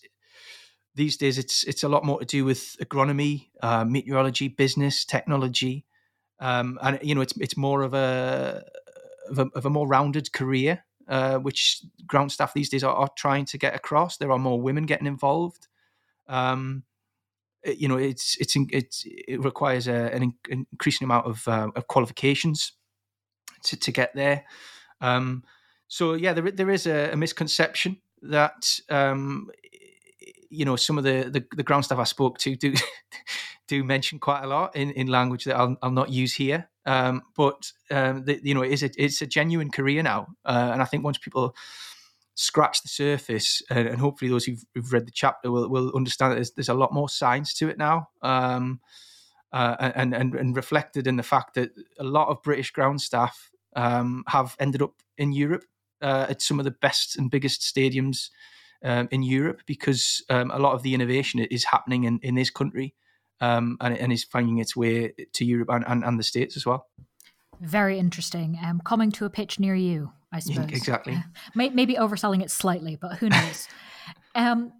Speaker 2: these days it's it's a lot more to do with agronomy, uh, meteorology, business, technology, um, and you know it's it's more of a of a, of a more rounded career uh, which ground staff these days are, are, trying to get across. There are more women getting involved. Um, it, you know, it's it's it's it requires a, an increasing amount of, uh, of qualifications to, to get there. Um, so yeah, there there is a, a misconception that um, you know some of the, the, the ground staff I spoke to do do mention quite a lot in, in language that I'll, I'll not use here. Um, but um, the, you know, it is a, it's a genuine career now, uh, and I think once people scratch the surface, and, and hopefully those who've, who've, read the chapter will, will understand that there's, there's, a lot more science to it now, um, uh, and, and and reflected in the fact that a lot of British ground staff um, have ended up in Europe uh, at some of the best and biggest stadiums um, in Europe because um, a lot of the innovation is happening in, in this country um, and, and is finding its way to Europe and, and, and the States as well.
Speaker 1: Very interesting. Um, coming to a pitch near you, I suppose.
Speaker 2: exactly.
Speaker 1: maybe overselling it slightly, but who knows? um,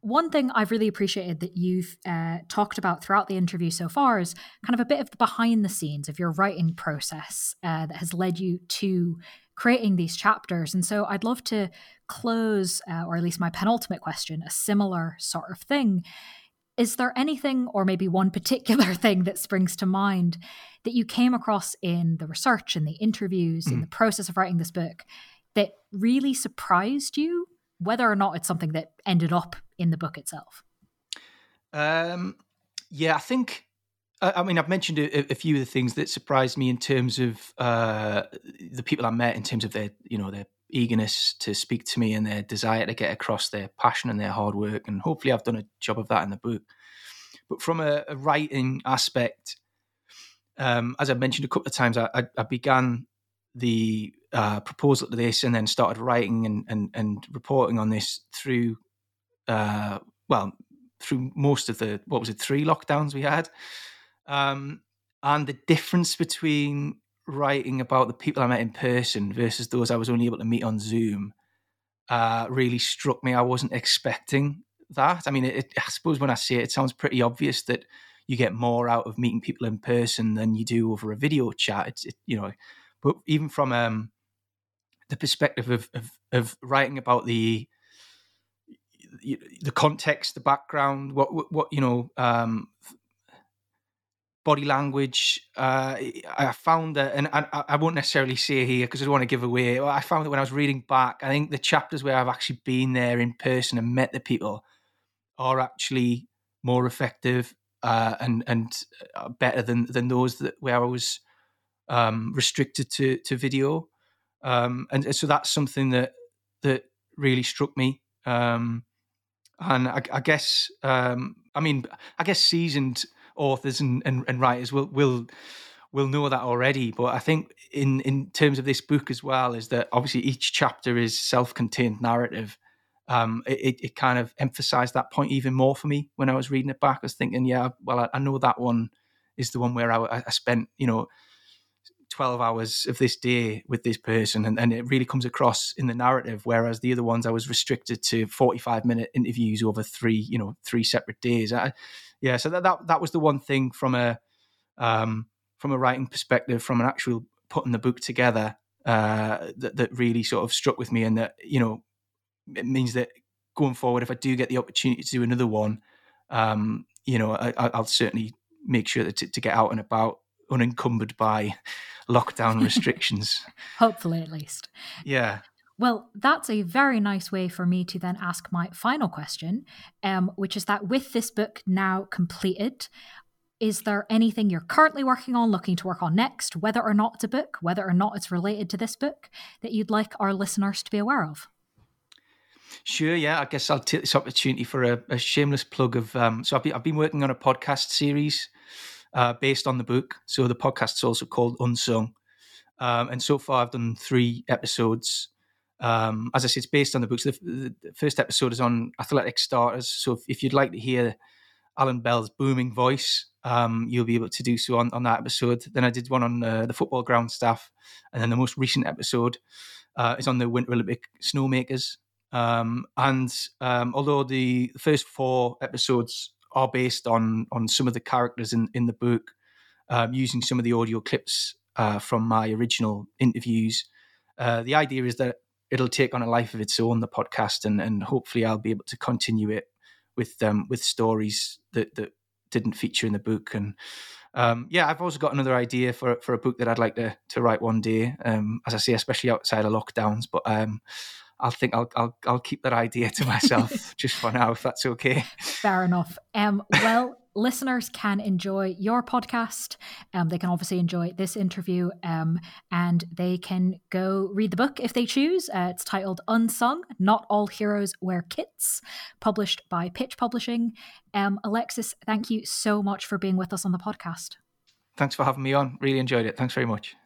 Speaker 1: one thing I've really appreciated that you've uh, talked about throughout the interview so far is kind of a bit of the behind the scenes of your writing process uh, that has led you to creating these chapters. And so I'd love to close, uh, or at least my penultimate question, a similar sort of thing. Is there anything, or maybe one particular thing that springs to mind that you came across in the research and the interviews, mm. in the process of writing this book, that really surprised you, whether or not it's something that ended up in the book itself?
Speaker 2: Um, yeah, I think I mean, I've mentioned a, a, few of the things that surprised me in terms of uh, the people I met, in terms of their, you know, their eagerness to speak to me and their desire to get across their passion and their hard work. And hopefully, I've done a job of that in the book. But from a, a writing aspect, um, as I mentioned a couple of times, I, I, began the uh, proposal to this and then started writing and, and, and reporting on this through, uh, well, through most of the, what was it, three lockdowns we had. Um, and the difference between writing about the people I met in person versus those I was only able to meet on Zoom uh, really struck me. I wasn't expecting that. I mean, it, I suppose when I say it, it sounds pretty obvious that you get more out of meeting people in person than you do over a video chat. It's, it, you know, but even from um, the perspective of, of, of writing about the the context, the background, what what, you know, um, body language. Uh, I found that, and I, I won't necessarily say here because I don't want to give away. I found that when I was reading back, I think the chapters where I've actually been there in person and met the people are actually more effective uh, and and uh, better than than those that where I was um, restricted to to video. Um, and so that's something that that really struck me. Um, and I, I guess, um, I mean, I guess seasoned authors and, and, and writers will will will know that already. But I think in in terms of this book as well is that obviously each chapter is self-contained narrative. Um, it, it kind of emphasized that point even more for me when I was reading it back. I was thinking, yeah, well, I, I know that one is the one where I, I spent, you know, 12 hours of this day with this person and, and it really comes across in the narrative whereas the other ones i was restricted to 45 minute interviews over three you know three separate days I, yeah so that, that that was the one thing from a um from a writing perspective from an actual putting the book together uh that, that really sort of struck with me and that you know it means that going forward if i do get the opportunity to do another one um you know I, will certainly make sure that to, to get out and about unencumbered by lockdown restrictions.
Speaker 1: Hopefully, at least.
Speaker 2: Yeah.
Speaker 1: Well, that's a very nice way for me to then ask my final question, um, which is that with this book now completed, is there anything you're currently working on, looking to work on next, whether or not it's a book, whether or not it's related to this book, that you'd like our listeners to be aware of?
Speaker 2: Sure, yeah. I guess I'll take this opportunity for a, a shameless plug of. Um, so I've been, I've been working on a podcast series uh, based on the book. So the podcast's also called Unsung. Um, and so far, I've done three episodes. Um, as I said, it's based on the books. The, the, first episode is on athletic starters. So if, if, you'd like to hear Alan Bell's booming voice, um, you'll be able to do so on, on that episode. Then I did one on uh, the football ground staff. And then the most recent episode uh, is on the Winter Olympic snowmakers. Um, and um, although the first four episodes are based on on some of the characters in in the book, um, using some of the audio clips uh, from my original interviews. Uh, the idea is that it'll take on a life of its own, the podcast, and and hopefully I'll be able to continue it with um, with stories that that didn't feature in the book and. Um, yeah, I've also got another idea for for a book that I'd like to to write one day. Um, as I say, especially outside of lockdowns. But um, I'll think I'll I'll I'll keep that idea to myself just for now, if that's okay.
Speaker 1: Fair enough. Um, well, listeners can enjoy your podcast. Um, they can obviously enjoy this interview, um, and they can go read the book if they choose. Uh, it's titled "Unsung: Not All Heroes Wear Kits," published by Pitch Publishing. Um, Alexis, thank you so much for being with us on the podcast.
Speaker 2: Thanks for having me on. Really enjoyed it. Thanks very much.